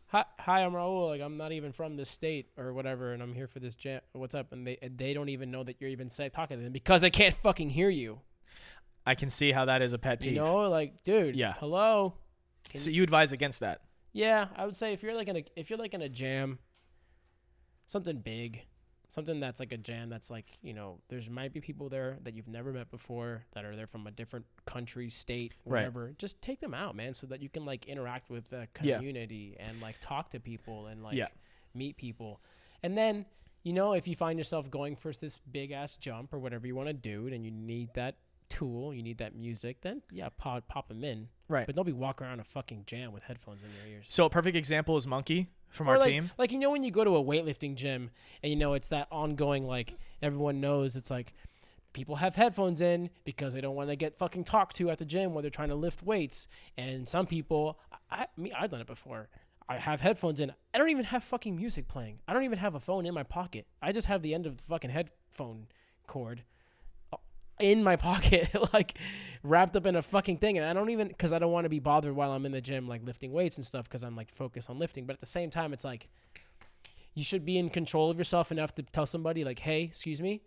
hi, hi, I'm Raul. Like I'm not even from this state or whatever, and I'm here for this jam. What's up? And they and they don't even know that you're even say, talking to them because they can't fucking hear you. I can see how that is a pet peeve. You know, like, dude. Yeah. Hello. so you advise against that. Yeah, I would say if you're like in a if you're like in a jam, something big, something that's like a jam that's like you know there's might be people there that you've never met before that are there from a different country state Right. whatever just take them out man so that you can like interact with the Yeah. community and like talk to people and like Yeah. meet people and then you know if you find yourself going for this big ass jump or whatever you want to do and you need that tool you need that music then yeah pop pop them in Right. but don't be walking around a fucking jam with headphones in your ears So a perfect example is Monkey from or our like, team. Like you know when you go to a weightlifting gym and you know it's that ongoing like everyone knows it's like people have headphones in because they don't want to get fucking talked to at the gym while they're trying to lift weights. And some people, I, me, I've done it before. I have headphones in. I don't even have fucking music playing. I don't even have a phone in my pocket. I just have the end of the fucking headphone cord in my [LAUGHS] pocket, like wrapped up in a fucking thing. And I don't even, because I don't want to be bothered while I'm in the gym, like lifting weights and stuff, because I'm like focused on lifting. But at the same time, it's like, you should be in control of yourself enough to tell somebody, like, hey, excuse me,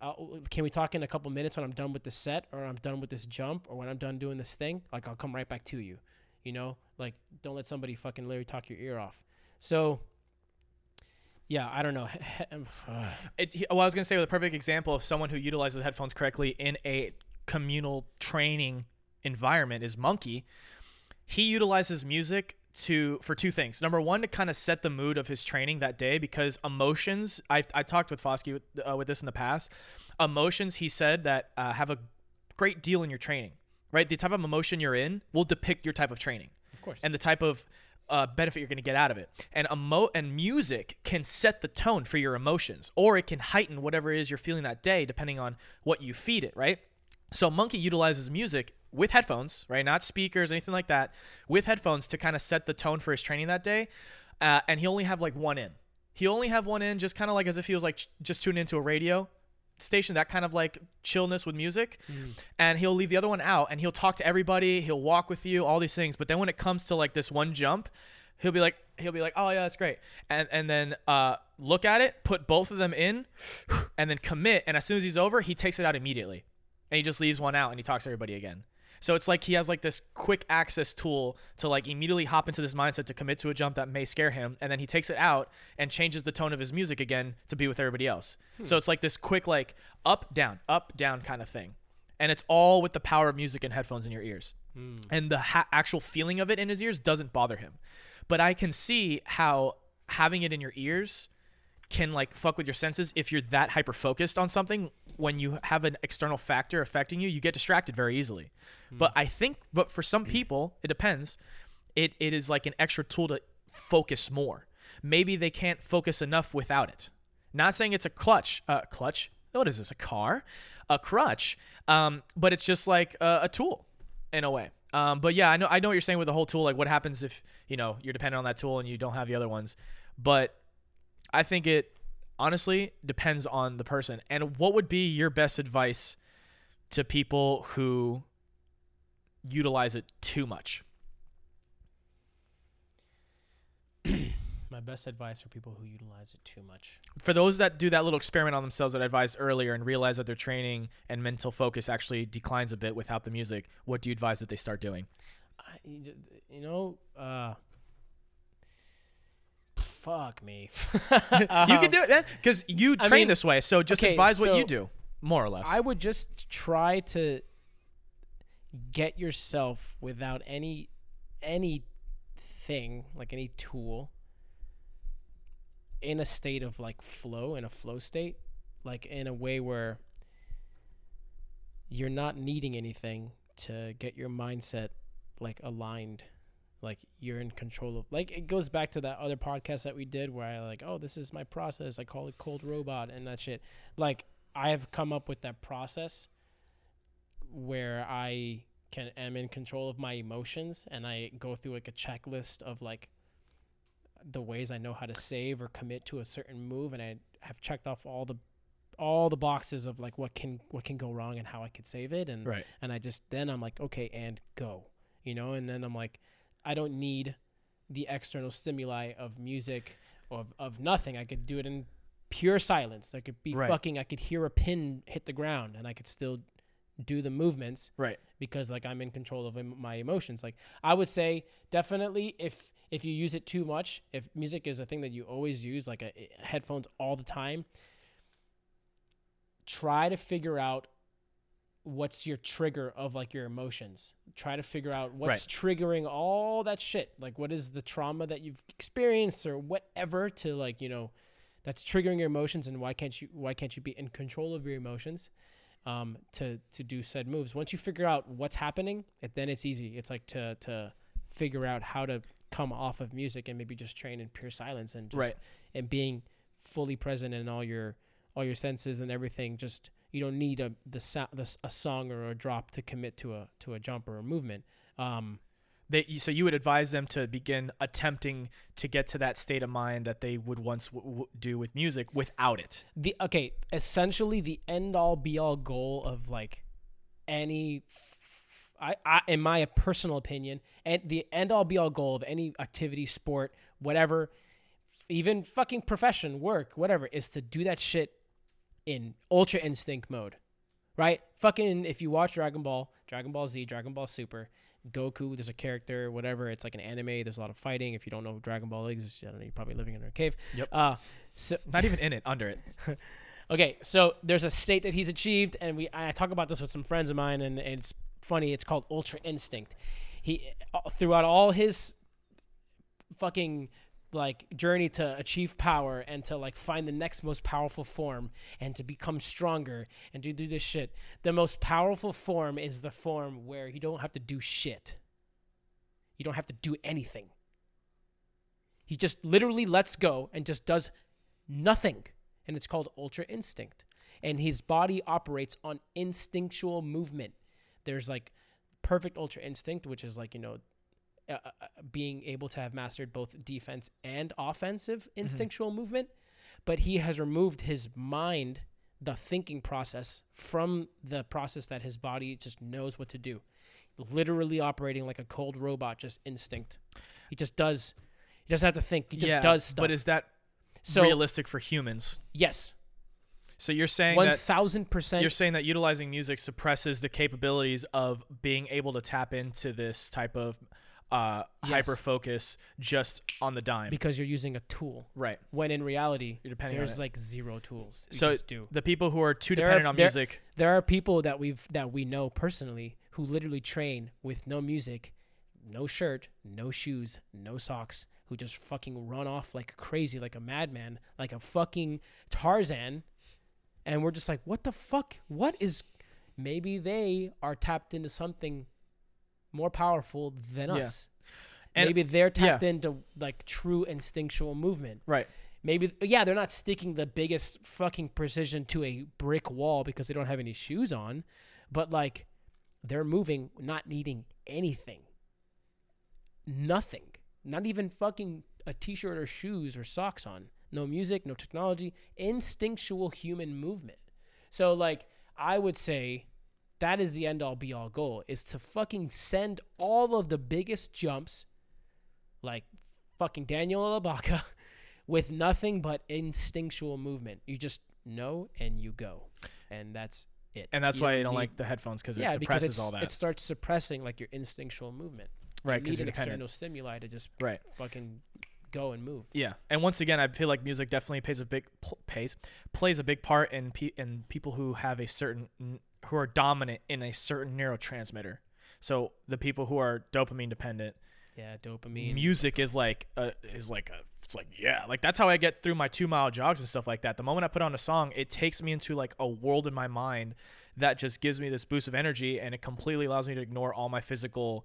uh, can we talk in a couple minutes when I'm done with this set or I'm done with this jump or when I'm done doing this thing? Like, I'll come right back to you. You know, like, don't let somebody fucking literally talk your ear off. So, yeah, I don't know. [SIGHS] It, well, I was gonna say with a perfect example of someone who utilizes headphones correctly in a communal training environment is Monkey. He utilizes music to for two things. Number one, to kind of set the mood of his training that day because emotions. I I talked with Foskey with, uh, with this in the past. Emotions, he said that uh, have a great deal in your training. Right, the type of emotion you're in will depict your type of training of course. and the type of uh, benefit you're going to get out of it. And emo- and music can set the tone for your emotions, or it can heighten whatever it is you're feeling that day, depending on what you feed it. Right. So Monkey utilizes music with headphones, right? Not speakers, anything like that, with headphones to kind of set the tone for his training that day. Uh, and he only have like one in. He only have one in, just kind of like as if he was like ch- just tuned into a radio station, that kind of like chillness with music. And he'll leave the other one out and he'll talk to everybody, he'll walk with you, all these things. But then when it comes to like this one jump, he'll be like he'll be like, "Oh yeah, that's great." And and then uh look at it, put both of them in and then commit and as soon as he's over, he takes it out immediately. And he just leaves one out and he talks to everybody again. So it's like he has like this quick access tool to like immediately hop into this mindset to commit to a jump that may scare him, and then he takes it out and changes the tone of his music again to be with everybody else. So hmm. it's like this quick like up down up down kind of thing, and it's all with the power of music and headphones in your ears, hmm. and the ha- actual feeling of it in his ears doesn't bother him. But I can see how having it in your ears can like fuck with your senses if you're that hyper focused on something when you have an external factor affecting you you get distracted very easily. But i think but for some people it depends. It, it is like an extra tool to focus more. Maybe they can't focus enough without it. Not saying it's a clutch uh clutch what is this a car? A crutch um but it's just like a, a tool in a way. Um but yeah i know i know what you're saying with the whole tool like what happens if you know you're dependent on that tool and you don't have the other ones. But I think it honestly depends on the person. And what would be your best advice to people who utilize it too much? [CLEARS THROAT] My best advice for people who utilize it too much. For those that do that little experiment on themselves that I advised earlier and realize that their training and mental focus actually declines a bit without the music, what do you advise that they start doing? I, you you know, uh, fuck me. [LAUGHS] you can um, do it because you I train mean, this way. So just okay, advise what you do, more or less. I would just try to get yourself without any any thing like any tool in a state of like flow in a flow state like in a way where you're not needing anything to get your mindset like aligned like you're in control of like it goes back to that other podcast that we did where I like oh this is my process. I call it cold robot and that shit. Like I have come up with that process where I can am in control of my emotions and I go through like a checklist of like the ways I know how to save or commit to a certain move and I have checked off all the all the boxes of like what can what can go wrong and how I could save it and Right. and I just then I'm like okay and go you know? And then I'm like I don't need the external stimuli of music or of, of nothing I could do it in pure silence I could be Right. fucking I could hear a pin hit the ground and I could still do the movements Right. because like I'm in control of my emotions. Like I would say definitely if if you use it too much, if music is a thing that you always use like a, eh, headphones all the time, try to figure out what's your trigger of like your emotions. Try to figure out what's triggering all that shit. Like what is the trauma that you've experienced or whatever to like, you know, that's triggering your emotions and why can't you why can't you be in control of your emotions? um, to to do said moves. Once you figure out what's happening, it, then it's easy. It's like to to figure out how to come off of music and maybe just train in pure silence and just Right. and being fully present in all your all your senses and everything. Just you don't need a the, so, the a song or a drop to commit to a to a jump or a movement. Um, They, so you would advise them to begin attempting to get to that state of mind that they would once w- w- do with music without it. the okay essentially the end all be all goal of like any f- I, I in my personal opinion and the end all be all goal of any activity sport whatever even fucking profession work whatever is to do that shit in ultra instinct mode right fucking if you watch dragon ball dragon ball z dragon ball super goku there's a character whatever it's like an anime there's a lot of fighting if you don't know dragon ball is I don't know, you're probably living under a cave Yep. uh so [LAUGHS] Not even in it, under it. [LAUGHS] Okay, so there's a state that he's achieved, and we I talk about this with some friends of mine, and, and it's funny. It's called Ultra Instinct. He uh, throughout all his fucking like journey to achieve power and to like find the next most powerful form and to become stronger and to do this shit. The most powerful form is the form where you don't have to do shit. You don't have to do anything. He just literally lets go and just does nothing. And it's called Ultra Instinct. And his body operates on instinctual movement. There's like perfect Ultra Instinct, which is like, you know, uh, uh, uh, being able to have mastered both defense and offensive instinctual movement. But he has removed his mind, the thinking process, from the process that his body just knows what to do. Literally operating like a cold robot, just instinct. He just does. He doesn't have to think. He just yeah, does stuff. But is that so realistic for humans? yes, So you're saying that thousand percent. you're saying that utilizing music suppresses the capabilities of being able to tap into this type of uh, Yes. hyper focus just on the dime. because you're using a tool. right. When in reality, You're depending there's like zero tools. You so do. the people who are too There are- dependent on there- music, There are people that we've that we know personally who literally train with no music, no shirt, no shoes, no socks, who just fucking run off like crazy, like a madman, like a fucking Tarzan, and we're just like, what the fuck? What is? Maybe they are tapped into something more powerful than Yeah. us. And- Maybe they're yeah. tapped into like true instinctual movement. right? Maybe yeah, they're not sticking the biggest fucking precision to a brick wall because they don't have any shoes on, but like they're moving not needing anything. Nothing. Not even fucking a t-shirt or shoes or socks on. No music, no technology, instinctual human movement. So like I would say that is the end all be all goal is to fucking send all of the biggest jumps like fucking Daniel Ilabaca [LAUGHS] with nothing but instinctual movement. You just know and you go. And that's it. And that's You why I don't need- like the headphones because yeah, it suppresses it's, all that. it starts suppressing like your instinctual movement. right, you because need you're an external stimuli to just Right. fucking go and move. Yeah, and once again, I feel like music definitely plays a big pl- pays plays a big part in pe- in people who have a certain who are dominant in a certain neurotransmitter. So the people who are dopamine dependent, Yeah, dopamine. music is like a, is like a it's like yeah, like that's how I get through my two mile jogs and stuff like that. The moment I put on a song, it takes me into like a world in my mind that just gives me this boost of energy, and it completely allows me to ignore all my physical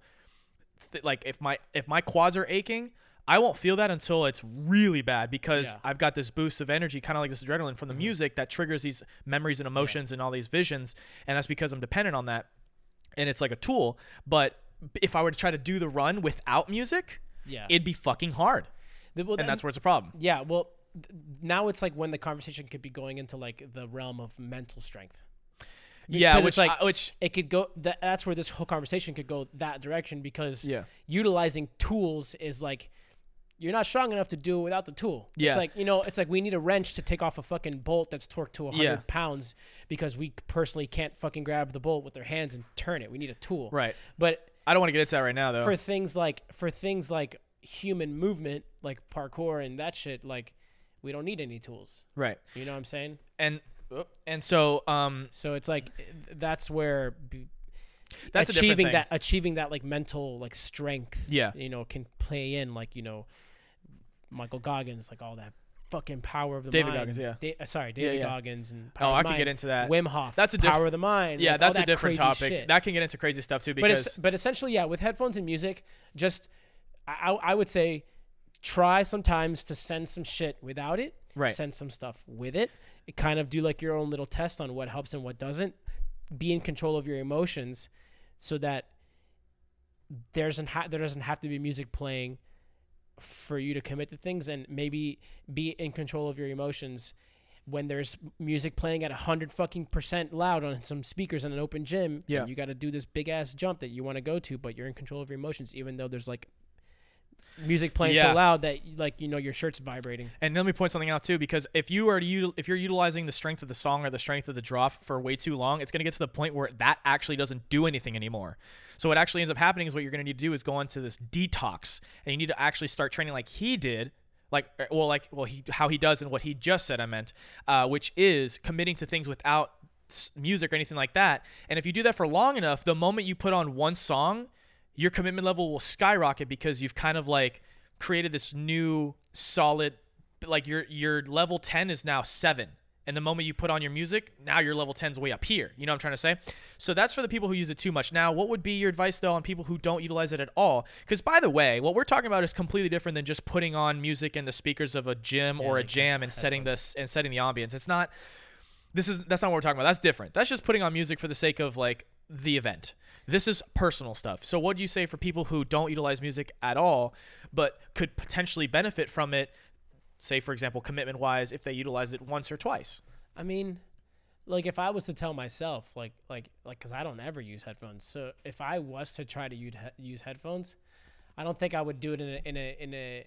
th- like if my if my quads are aching i won't feel that until it's really bad because Yeah. i've got this boost of energy kind of like this adrenaline from the mm-hmm. music that triggers these memories and emotions and all these visions and that's because i'm dependent on that and it's like a tool but if i were to try to do the run without music yeah. it'd be fucking hard The- well, and that's where it's a problem Yeah, well, th- now it's like when the conversation could be going into like the realm of mental strength. yeah which like I- which it could go. That, that's where this whole conversation could go that direction because Yeah. utilizing tools is like you're not strong enough to do it without the tool. Yeah. It's like, you know, it's like we need a wrench to take off a fucking bolt that's torqued to 100 Yeah. pounds because we personally can't fucking grab the bolt with our hands and turn it. We need a tool. Right. But I don't want to get into that right now though. for things like for things like human movement, like parkour and that shit, like we don't need any tools. right. You know what I'm saying? And and so um So it's like eh, that's where b- that's achieving that achieving that like mental like strength Yeah. you know can play in like you know Michael Goggins like all that fucking power of the David mind Goggins, yeah. Da- uh, sorry David yeah. Goggins and Oh, power of I could get into that. Wim Hof That's a different power of the mind yeah, like, that's a that different topic. shit. That can get into crazy stuff too but because it's, but essentially yeah with headphones and music just I, I would say try sometimes to send some shit without it Right. send some stuff with it kind of do like your own little test on what helps and what doesn't be in control of your emotions so that there doesn't ha- there doesn't have to be music playing for you to commit to things and maybe be in control of your emotions when there's music playing at 100 fucking percent loud on some speakers in an open gym Yeah. and you got to do this big ass jump that you want to go to but you're in control of your emotions even though there's like music playing Yeah. so loud that like you know your shirt's vibrating And let me point something out too, because if you are to util- if you're utilizing the strength of the song or the strength of the drop for way too long, it's going to get to the point where that actually doesn't do anything anymore. So what actually ends up happening is what you're going to need to do is go into this detox, and you need to actually start training like he did, like uh, well, like well, he how he does and what he just said. I meant, uh, which is committing to things without s- music or anything like that. And if you do that for long enough, the moment you put on one song, your commitment level will skyrocket because you've kind of like created this new solid like your your level 10 is now 7 and the moment you put on your music now your level 10 is way up here. You know what i'm trying to say? So that's for the people who use it too much. Now what would be your advice though on people who don't utilize it at all? Because by the way what we're talking about is completely different than just putting on music in the speakers of a gym or a jam and setting this and setting the ambience. It's not this is that's not what we're talking about. That's different. That's just putting on music for the sake of like the event. This is personal stuff. So what do you say for people who don't utilize music at all but could potentially benefit from it say for example commitment wise if they utilize it once or twice? I mean, like if I was to tell myself, like like like, because I don't ever use headphones. So if I was to try to use use headphones, I don't think I would do it in a in a in a.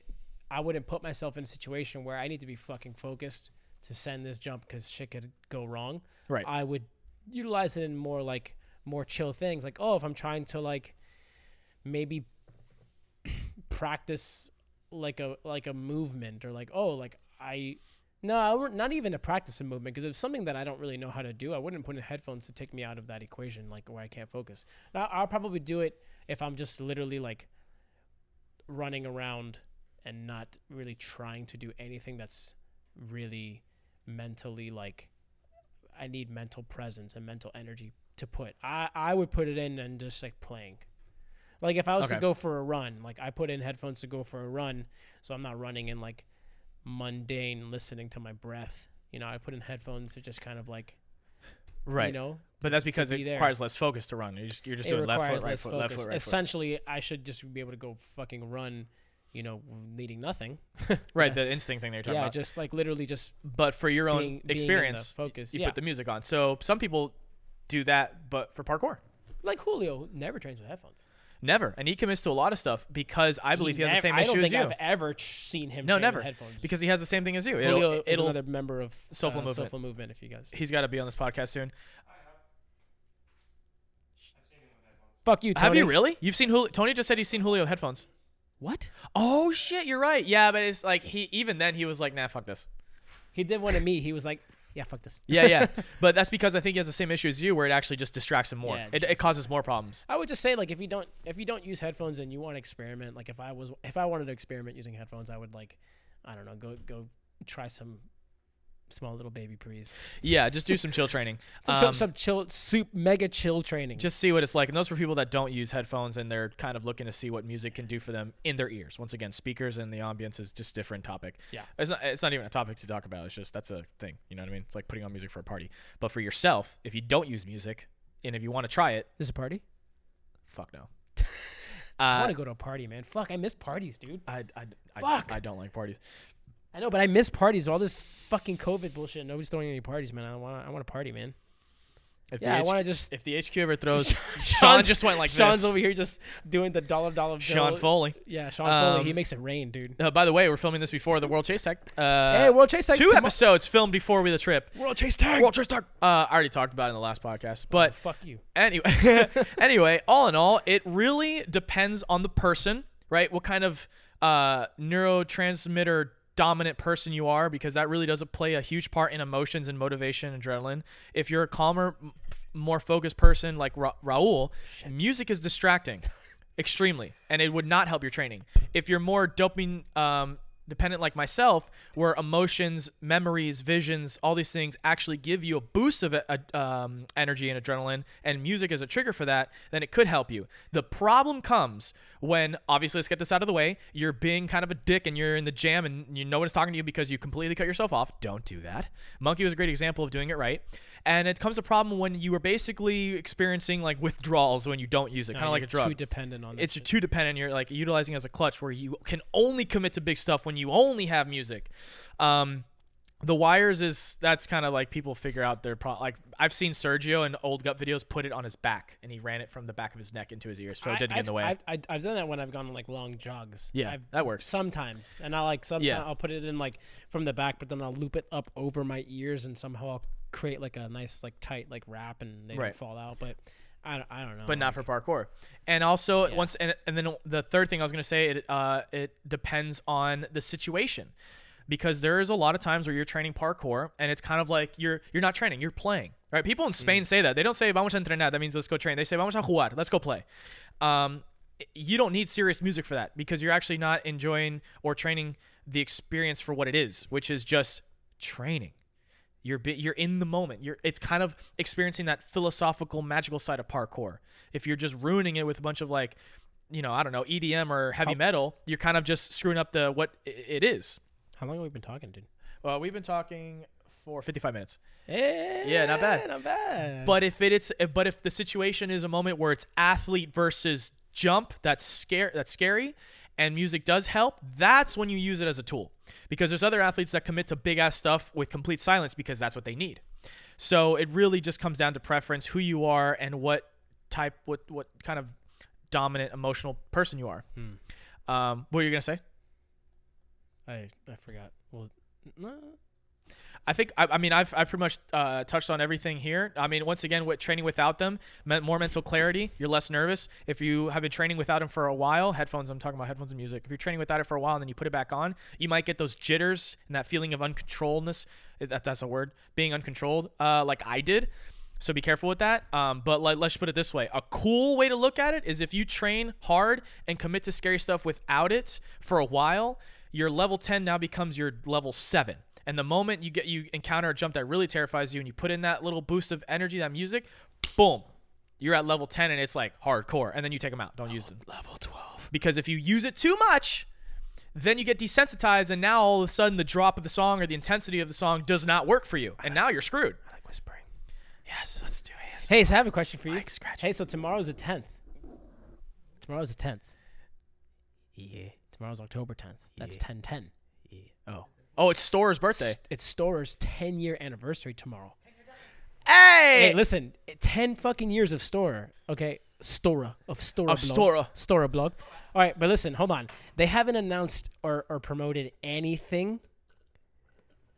I wouldn't put myself in a situation where I need to be fucking focused to send this jump because shit could go wrong. Right. I would utilize it in more like more chill things, like oh, if I'm trying to like maybe [CLEARS THROAT] practice like a like a movement or like oh like I no I not even to practice a movement because it's something that I don't really know how to do. I wouldn't put in headphones to take me out of that equation like where I can't focus. Now, I'll probably do it if I'm just literally like running around and not really trying to do anything that's really mentally like I need mental presence and mental energy to put. I I would put it in and just like playing. Like if I was Okay. to go for a run, like I put in headphones to go for a run, so I'm not running in like mundane listening to my breath. You know, I put in headphones to just kind of like Right. you know but that's because it be there. requires less focus to run. You're just you're just it doing left foot, right foot, focus. left foot, right foot. Essentially, I should just be able to go fucking run, you know, needing nothing. [LAUGHS] Right, the instinct thing they're talking yeah, about. just like literally just but for your own being- being experience, focus, you yeah. put the music on. So some people do that, but for parkour. like Julio never trains with headphones. Never. And he commits to a lot of stuff because I believe he, has the nev- same I issue don't as think you. I've ever seen him. no, train with never. headphones Because he has the same thing as you. Julio It'll, is it'll another member of SoFlo uh, Movement. SoFlo Movement. If you guys, he's got to be on this podcast soon. fuck you, Tony. Have you really? You've seen Julio? Tony just said he's seen Julio with headphones. What? Oh shit, you're right. Yeah, but it's like he even then he was like, nah, fuck this. He did one to me. He was like, "Yeah, fuck this." Yeah, yeah. [LAUGHS] but that's because I think he has the same issue as you, where it actually just distracts him more. Yeah, it, it causes more problems. I would just say like if you don't if you don't use headphones and you want to experiment, like if I was if I wanted to experiment using headphones, I would like I don't know, go go try some small little baby prees. Yeah, just do some chill training. [LAUGHS] Some, chill, Um, some chill soup mega chill training. just see what it's like. And those for people that don't use headphones and they're kind of looking to see what music can do for them in their ears. Once again, speakers and the ambience is just different topic. Yeah. It's not, it's not even a topic to talk about. It's just that's a thing. You know what I mean? It's like putting on music for a party. But for yourself, if you don't use music and if you want to try it. Is it, This is a party? fuck no. [LAUGHS] I Uh, want to go to a party, man. Fuck, I miss parties, dude. I, I, I, Fuck. I don't like parties. I know, but I miss parties. All this fucking COVID bullshit. Nobody's throwing any parties, man. I want I want a party, man. If Yeah, I want to just. If the HQ ever throws, [LAUGHS] Sean just went like this. Sean's this. over here just doing the dollar dollar bill. Sean Foley. Yeah, Sean Foley. He Um, makes it rain, dude. Uh, by the way, we're filming this before the World Chase Tag. Uh, Hey, World Chase Tag Two episodes filmed before we the trip. World Chase Tag. World Chase Tag. Uh, I already talked about it in the last podcast, but fuck you. anyway, [LAUGHS] anyway, all in all, it really depends on the person, right? What kind of uh, neurotransmitter dominant person you are, because that really does play a huge part in emotions and motivation, and adrenaline. If you're a calmer, more focused person like Ra- Raul, music is distracting, [LAUGHS] extremely, and it would not help your training. If you're more dopamine um, dependent like myself, where emotions, memories, visions, all these things actually give you a boost of uh, um, energy and adrenaline, and music is a trigger for that, then it could help you. The problem comes when, obviously, let's get this out of the way. You're being kind of a dick and you're in the jam and you no one's talking to you because you completely cut yourself off. Don't do that. Monkey was a great example of doing it right. And it comes a problem when you are basically experiencing like withdrawals when you don't use it, kind of like a drug It's Too dependent on it's too dependent. You're like utilizing it as a clutch where you can only commit to big stuff when you only have music. Um, the wires is that's kind of like people figure out their pro. Like I've seen Sergio in old Gup videos put it on his back and he ran it from the back of his neck into his ears, so it didn't get in I've- the way. I've, I've, I've done that when I've gone on like long jogs. Yeah, I've, that works. sometimes, and I like sometimes Yeah. I'll put it in like from the back, but then I'll loop it up over my ears, and somehow I'll create like a nice like tight like wrap, and they Right. don't fall out. But I, don't- I don't know. but not like- for parkour. And also Yeah. once and, and then the third thing I was going to say it uh it depends on the situation. Because there is a lot of times where you're training parkour and it's kind of like you're you're not training, you're playing. Right? People in Spain say that. They don't say vamos a entrenar, that means let's go train. They say vamos a jugar, let's go play. Um you don't need serious music for that because you're actually not enjoying or training the experience for what it is, which is just training. You're bi- you're in the moment. You're it's kind of experiencing that philosophical magical side of parkour. If you're just ruining it with a bunch of like, you know, I don't know, EDM or heavy metal, you're kind of just screwing up the what it is. How long have we been talking, dude? Well, we've been talking for 55 minutes. Yeah, not bad. Not bad. But if it, it's but if the situation is a moment where it's athlete versus jump, that's scare that's scary, and music does help. That's when you use it as a tool because there's other athletes that commit to big ass stuff with complete silence because that's what they need. So it really just comes down to preference, who you are, and what type, what what kind of dominant emotional person you are. Um, what are you gonna say? I I forgot. Well. I think I, I mean I've I've pretty much uh, touched on everything here. I mean once again with training without them, meant more mental clarity. You're less nervous. If you have been training without them for a while, headphones. I'm talking about headphones and music. If you're training without it for a while and then you put it back on, you might get those jitters and that feeling of uncontrolledness. That that's a word. Being uncontrolled, uh, like I did. So be careful with that. Um, but like, let's put it this way: a cool way to look at it is if you train hard and commit to scary stuff without it for a while, your level 10 now becomes your level 7 and the moment you get you encounter a jump that really terrifies you and you put in that little boost of energy that music boom you're at level 10 and it's like hardcore and then you take them out don't use them level 12 because if you use it too much then you get desensitized and now all of a sudden the drop of the song or the intensity of the song does not work for you and now you're screwed I like whispering. yes let's do it Hey, so I have a question for you. Mike scratching. Hey, so tomorrow's the tenth. Tomorrow's the tenth. Yeah. Tomorrow's October tenth. That's Yeah. ten ten. oh oh it's Storror's birthday It's Storror's ten year anniversary tomorrow. hey, Hey, listen, ten fucking years of Storer. Okay, Storror of Storror. Of Storror. Storror blog. All right, but listen, hold on. They haven't announced or, or promoted anything.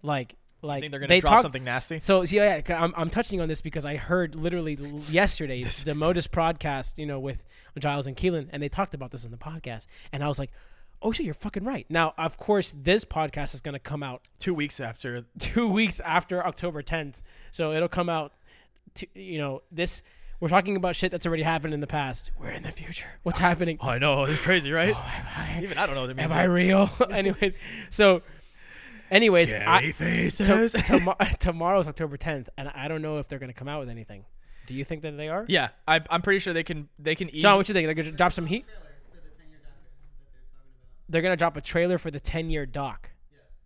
Like, like I think they're gonna they drop talk- something nasty So so, yeah, yeah, I'm, I'm touching on this because I heard literally l- yesterday [LAUGHS] the Modus podcast, you know, with Giles and Keelan, and they talked about this in the podcast, and I was like, oh shit, you're fucking right. Now, of course, this podcast is gonna come out two weeks after two weeks after October 10th, so it'll come out. To, you know, this we're talking about shit that's already happened in the past. We're in the future. What's happening? oh, i know it's crazy right oh, I- even i don't know what it means Am I real? [LAUGHS] [LAUGHS] anyways, so, anyways, I, faces to, [LAUGHS] tomo- tomorrow's October 10th, and I don't know if they're gonna come out with anything. Do you think that they are? Yeah, I, I'm pretty sure they can. They can. Easily, John, what you think? They're gonna drop some heat. They're gonna drop a trailer for the 10 year doc.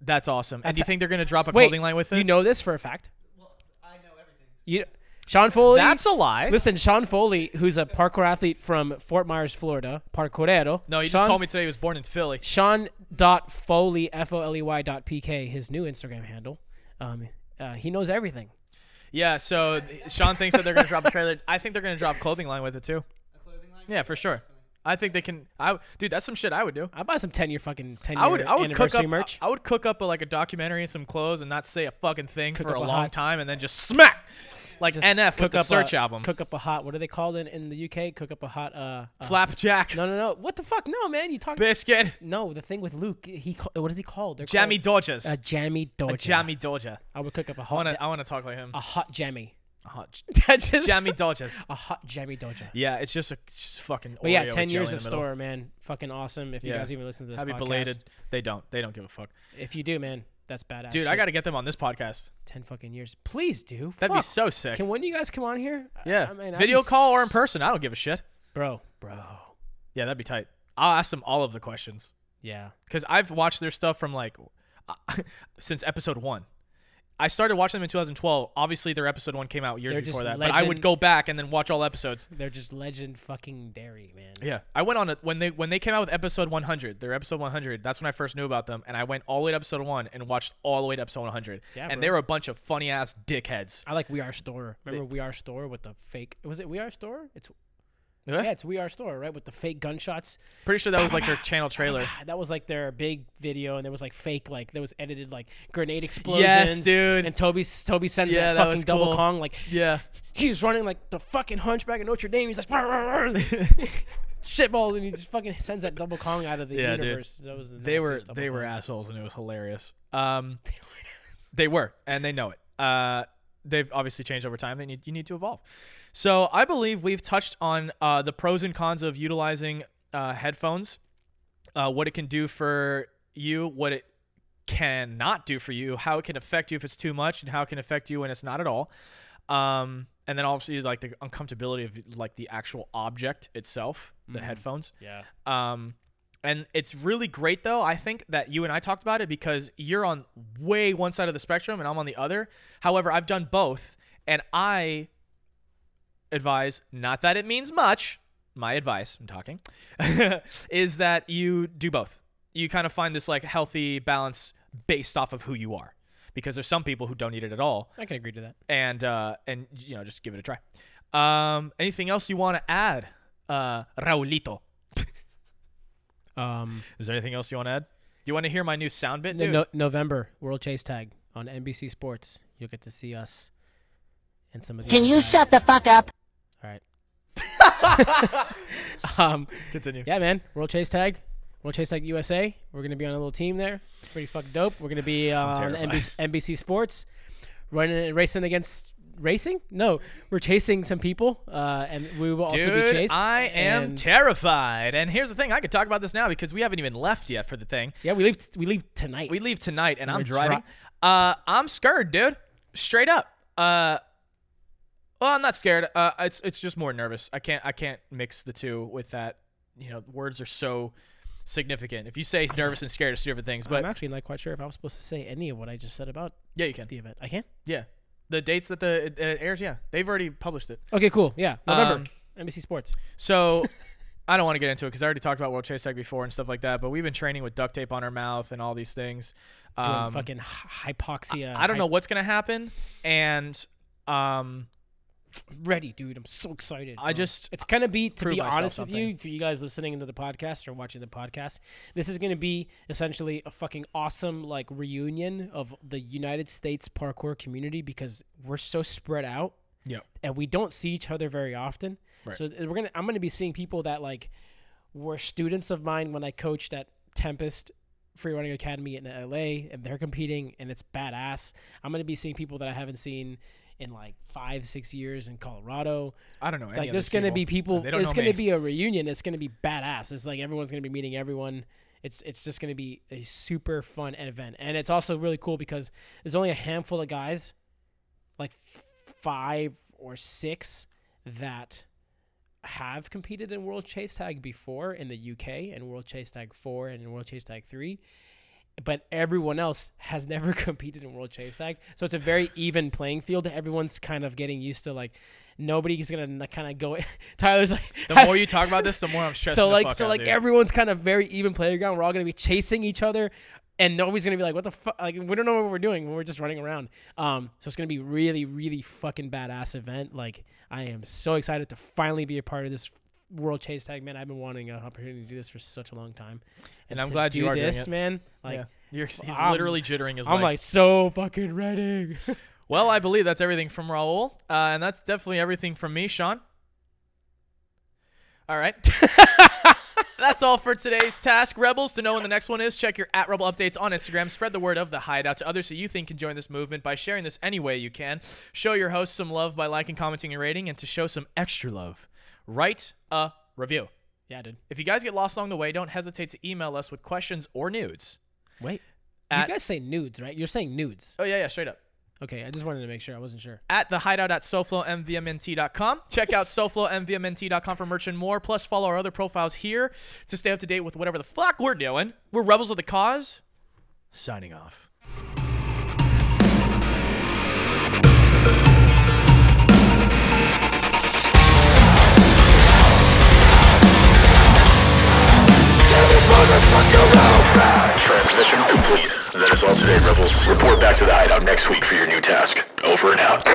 that's awesome. And do you That's- think they're gonna drop a Wait, clothing line with it? You know this for a fact. Well, I know everything. You, Sean Foley. that's a lie. Listen, Sean Foley, who's a parkour athlete from Fort Myers, Florida, parkourero. no, he Sean, just told me today he was born in Philly. Sean dot Foley F O L E Y dot P K, his new Instagram handle. Um, uh, he knows everything. Yeah, so th- Sean thinks that they're gonna drop a trailer. [LAUGHS] I think they're gonna drop clothing line with it too. A clothing line? Yeah, for sure. I think they can. I dude, that's some shit I would do. I buy some ten year fucking ten year I would I would cook up merch. I would cook up a, like a documentary and some clothes and not say a fucking thing Cook for a long hot- time and then just smack like Just NF with cook the up search a, album. Cook up a hot. What are they called in, in the UK? Cook up a hot. Uh, uh, Flapjack. No, no, no. What the fuck? No, man. You talk. Biscuit. No, the thing with Luke. He what is he called? They're Jammy called- Dodgers. A jammy dodger. A jammy dodger. I would cook up a hot. I wanna talk like him. a hot jammy. [LAUGHS] [LAUGHS] A hot jammy Dodgers. a hot jammy doja. Yeah, it's just a it's just fucking. But yeah, Oreo ten with years jelly in of the middle. store, man. Fucking awesome. If you Yeah. guys even listen to this, Happy podcast. belated. They don't. They don't give a fuck. If you do, man, that's badass. Dude, I shit. got to get them on this podcast. ten fucking years. Please do. That'd be Fuck. so sick. Can one of you guys come on here? I- yeah. I mean, I'd Video be call or in s- person. I don't give a shit. bro, bro. Yeah, that'd be tight. I'll ask them all of the questions Yeah. because I've watched their stuff from like [LAUGHS] since episode one. I started watching them in 2012. Obviously, their episode one came out years They're before just that, but I would legend- go back and then watch all episodes. They're just legend fucking dairy, man. Yeah, I went on it when they when they came out with episode 100. Their episode 100. That's when I first knew about them, and I went all the way to episode one and watched all the way to episode 100. Yeah, and bro. they were a bunch of funny ass dickheads. I like We Are Storror. Remember We Are Storror with the fake? Was it We Are Storror? It's Yeah. yeah, it's We Are Storror, right? With the fake gunshots. Pretty sure that was like their [LAUGHS] channel trailer. That was like their big video, and there was like fake, like there was edited like grenade explosions. Yes, dude. And Toby, Toby sends Yeah, that that fucking double cool. Kong, like Yeah. he's running like the fucking hunchback of Notre Dame. He's like [LAUGHS] shitballs, and he just fucking sends that double Kong out of the Yeah, dude. universe. That was the they were they were assholes and it was hilarious. [LAUGHS] Um, they were and they know it. Uh, they've obviously changed over time. They need you need to evolve. So I believe we've touched on uh, the pros and cons of utilizing uh, headphones, uh, what it can do for you, what it cannot do for you, how it can affect you if it's too much, and how it can affect you when it's not at all. Um, and then obviously like the uncomfortability of like the actual object itself, the headphones. Yeah. Um, and it's really great though. I think that you and I talked about it because you're on way one side of the spectrum and I'm on the other. However, I've done both, and I advise not that it means much. My advice, I'm talking, [LAUGHS] is that you do both. You kind of find this like healthy balance based off of who you are, because there's some people who don't need it at all, I can agree to that. and uh, and you know just give it a try. Um, anything else you want to add, uh, Raulito? [LAUGHS] Um, Is there anything else you want to add? Do you want to hear my new sound bit, dude? no, November World Chase Tag on NBC Sports. You'll get to see us and some of the. Can you guys. shut the fuck up? All right. [LAUGHS] um, Continue. yeah, man. World Chase Tag, World Chase Tag USA. We're gonna be on a little team there. Pretty fucking dope. We're gonna be uh, on. NBC, NBC Sports, running and racing against racing. No, we're chasing some people, uh, and we will also be Dude, chased. I am and- terrified. And here's the thing: I could talk about this now because we haven't even left yet for the thing. yeah, we leave. We leave tonight. We leave tonight, and I'm driving. dri- uh, I'm scared, dude. Straight up. Uh, well, I'm not scared. Uh, it's it's just more nervous. I can't I can't mix the two with that. You know, words are so significant. If you say nervous and scared, it's two different things. But I'm actually not quite sure if I was supposed to say any of what I just said about yeah, you can. the event. I can. Yeah, the dates that the it, it airs. Yeah, they've already published it. Okay, cool. Yeah, November. Um, NBC Sports. So [LAUGHS] I don't want to get into it because I already talked about World Chase Tag before and stuff like that. But we've been training with duct tape on our mouth and all these things. Doing Um, fucking hypoxia. I don't know what's gonna happen, and um, ready, dude. I'm so excited. I bro. just it's gonna be to be honest with you, for you guys listening into the podcast or watching the podcast, this is gonna be essentially a fucking awesome like reunion of the United States parkour community because we're so spread out yeah, and we don't see each other very often. Right. So we're gonna I'm gonna be seeing people that like were students of mine when I coached at Tempest Free Running Academy in LA and they're competing and it's badass. I'm gonna be seeing people that I haven't seen in like five, six years in Colorado. I don't know. Like there's gonna be people it's gonna be a reunion, it's gonna be badass. It's like everyone's gonna be meeting everyone. It's it's just gonna be a super fun event. And it's also really cool because there's only a handful of guys, like f- five or six that have competed in World Chase Tag before in the UK and World Chase Tag 4 and World Chase Tag 3. But everyone else has [LAUGHS] never [LAUGHS] competed in World Chase Tag. So it's a very [LAUGHS] even playing field. Everyone's kind of getting used to like nobody's going to kind of go Tyler's like The more you talk about this, the more I'm stressed. so the like fuck so out, like dude. everyone's kind of very even playground. We're all going to be chasing each other and nobody's gonna be like, "What the fuck?" Like we don't know what we're doing we're just running around. Um, so it's gonna be really, really fucking badass event. Like I am so excited to finally be a part of this World Chase Tag, man. I've been wanting an opportunity to do this for such a long time, And I'm glad you are doing this, it. man. Like yeah. You're, he's I'm- literally jittering his I'm legs. like so fucking ready. [LAUGHS] Well, I believe that's everything from Raul, uh, and that's definitely everything from me, Sean. All right. [LAUGHS] that's all for today's task. Rebels, to know when the next one is, check your at Rebel updates on Instagram. Spread the word of the hideout to others who you think can join this movement by sharing this any way you can. Show your host some love by liking, commenting, and rating, and to show some extra love, write a review. yeah, dude. If you guys get lost along the way, don't hesitate to email us with questions or nudes. Wait, At- you guys say nudes, right? You're saying nudes. Oh, yeah, yeah, straight up. Okay, I just wanted to make sure. I wasn't sure. at the hideout at soflomvmnt.com. Check out [LAUGHS] soflomvmnt.com for merch and more. Plus, follow our other profiles here to stay up to date with whatever the fuck we're doing. We're Rebels of the Cause. Signing off. Transmission complete. That is all today, Rebels. Report back to the hideout next week for your new task. Over and out.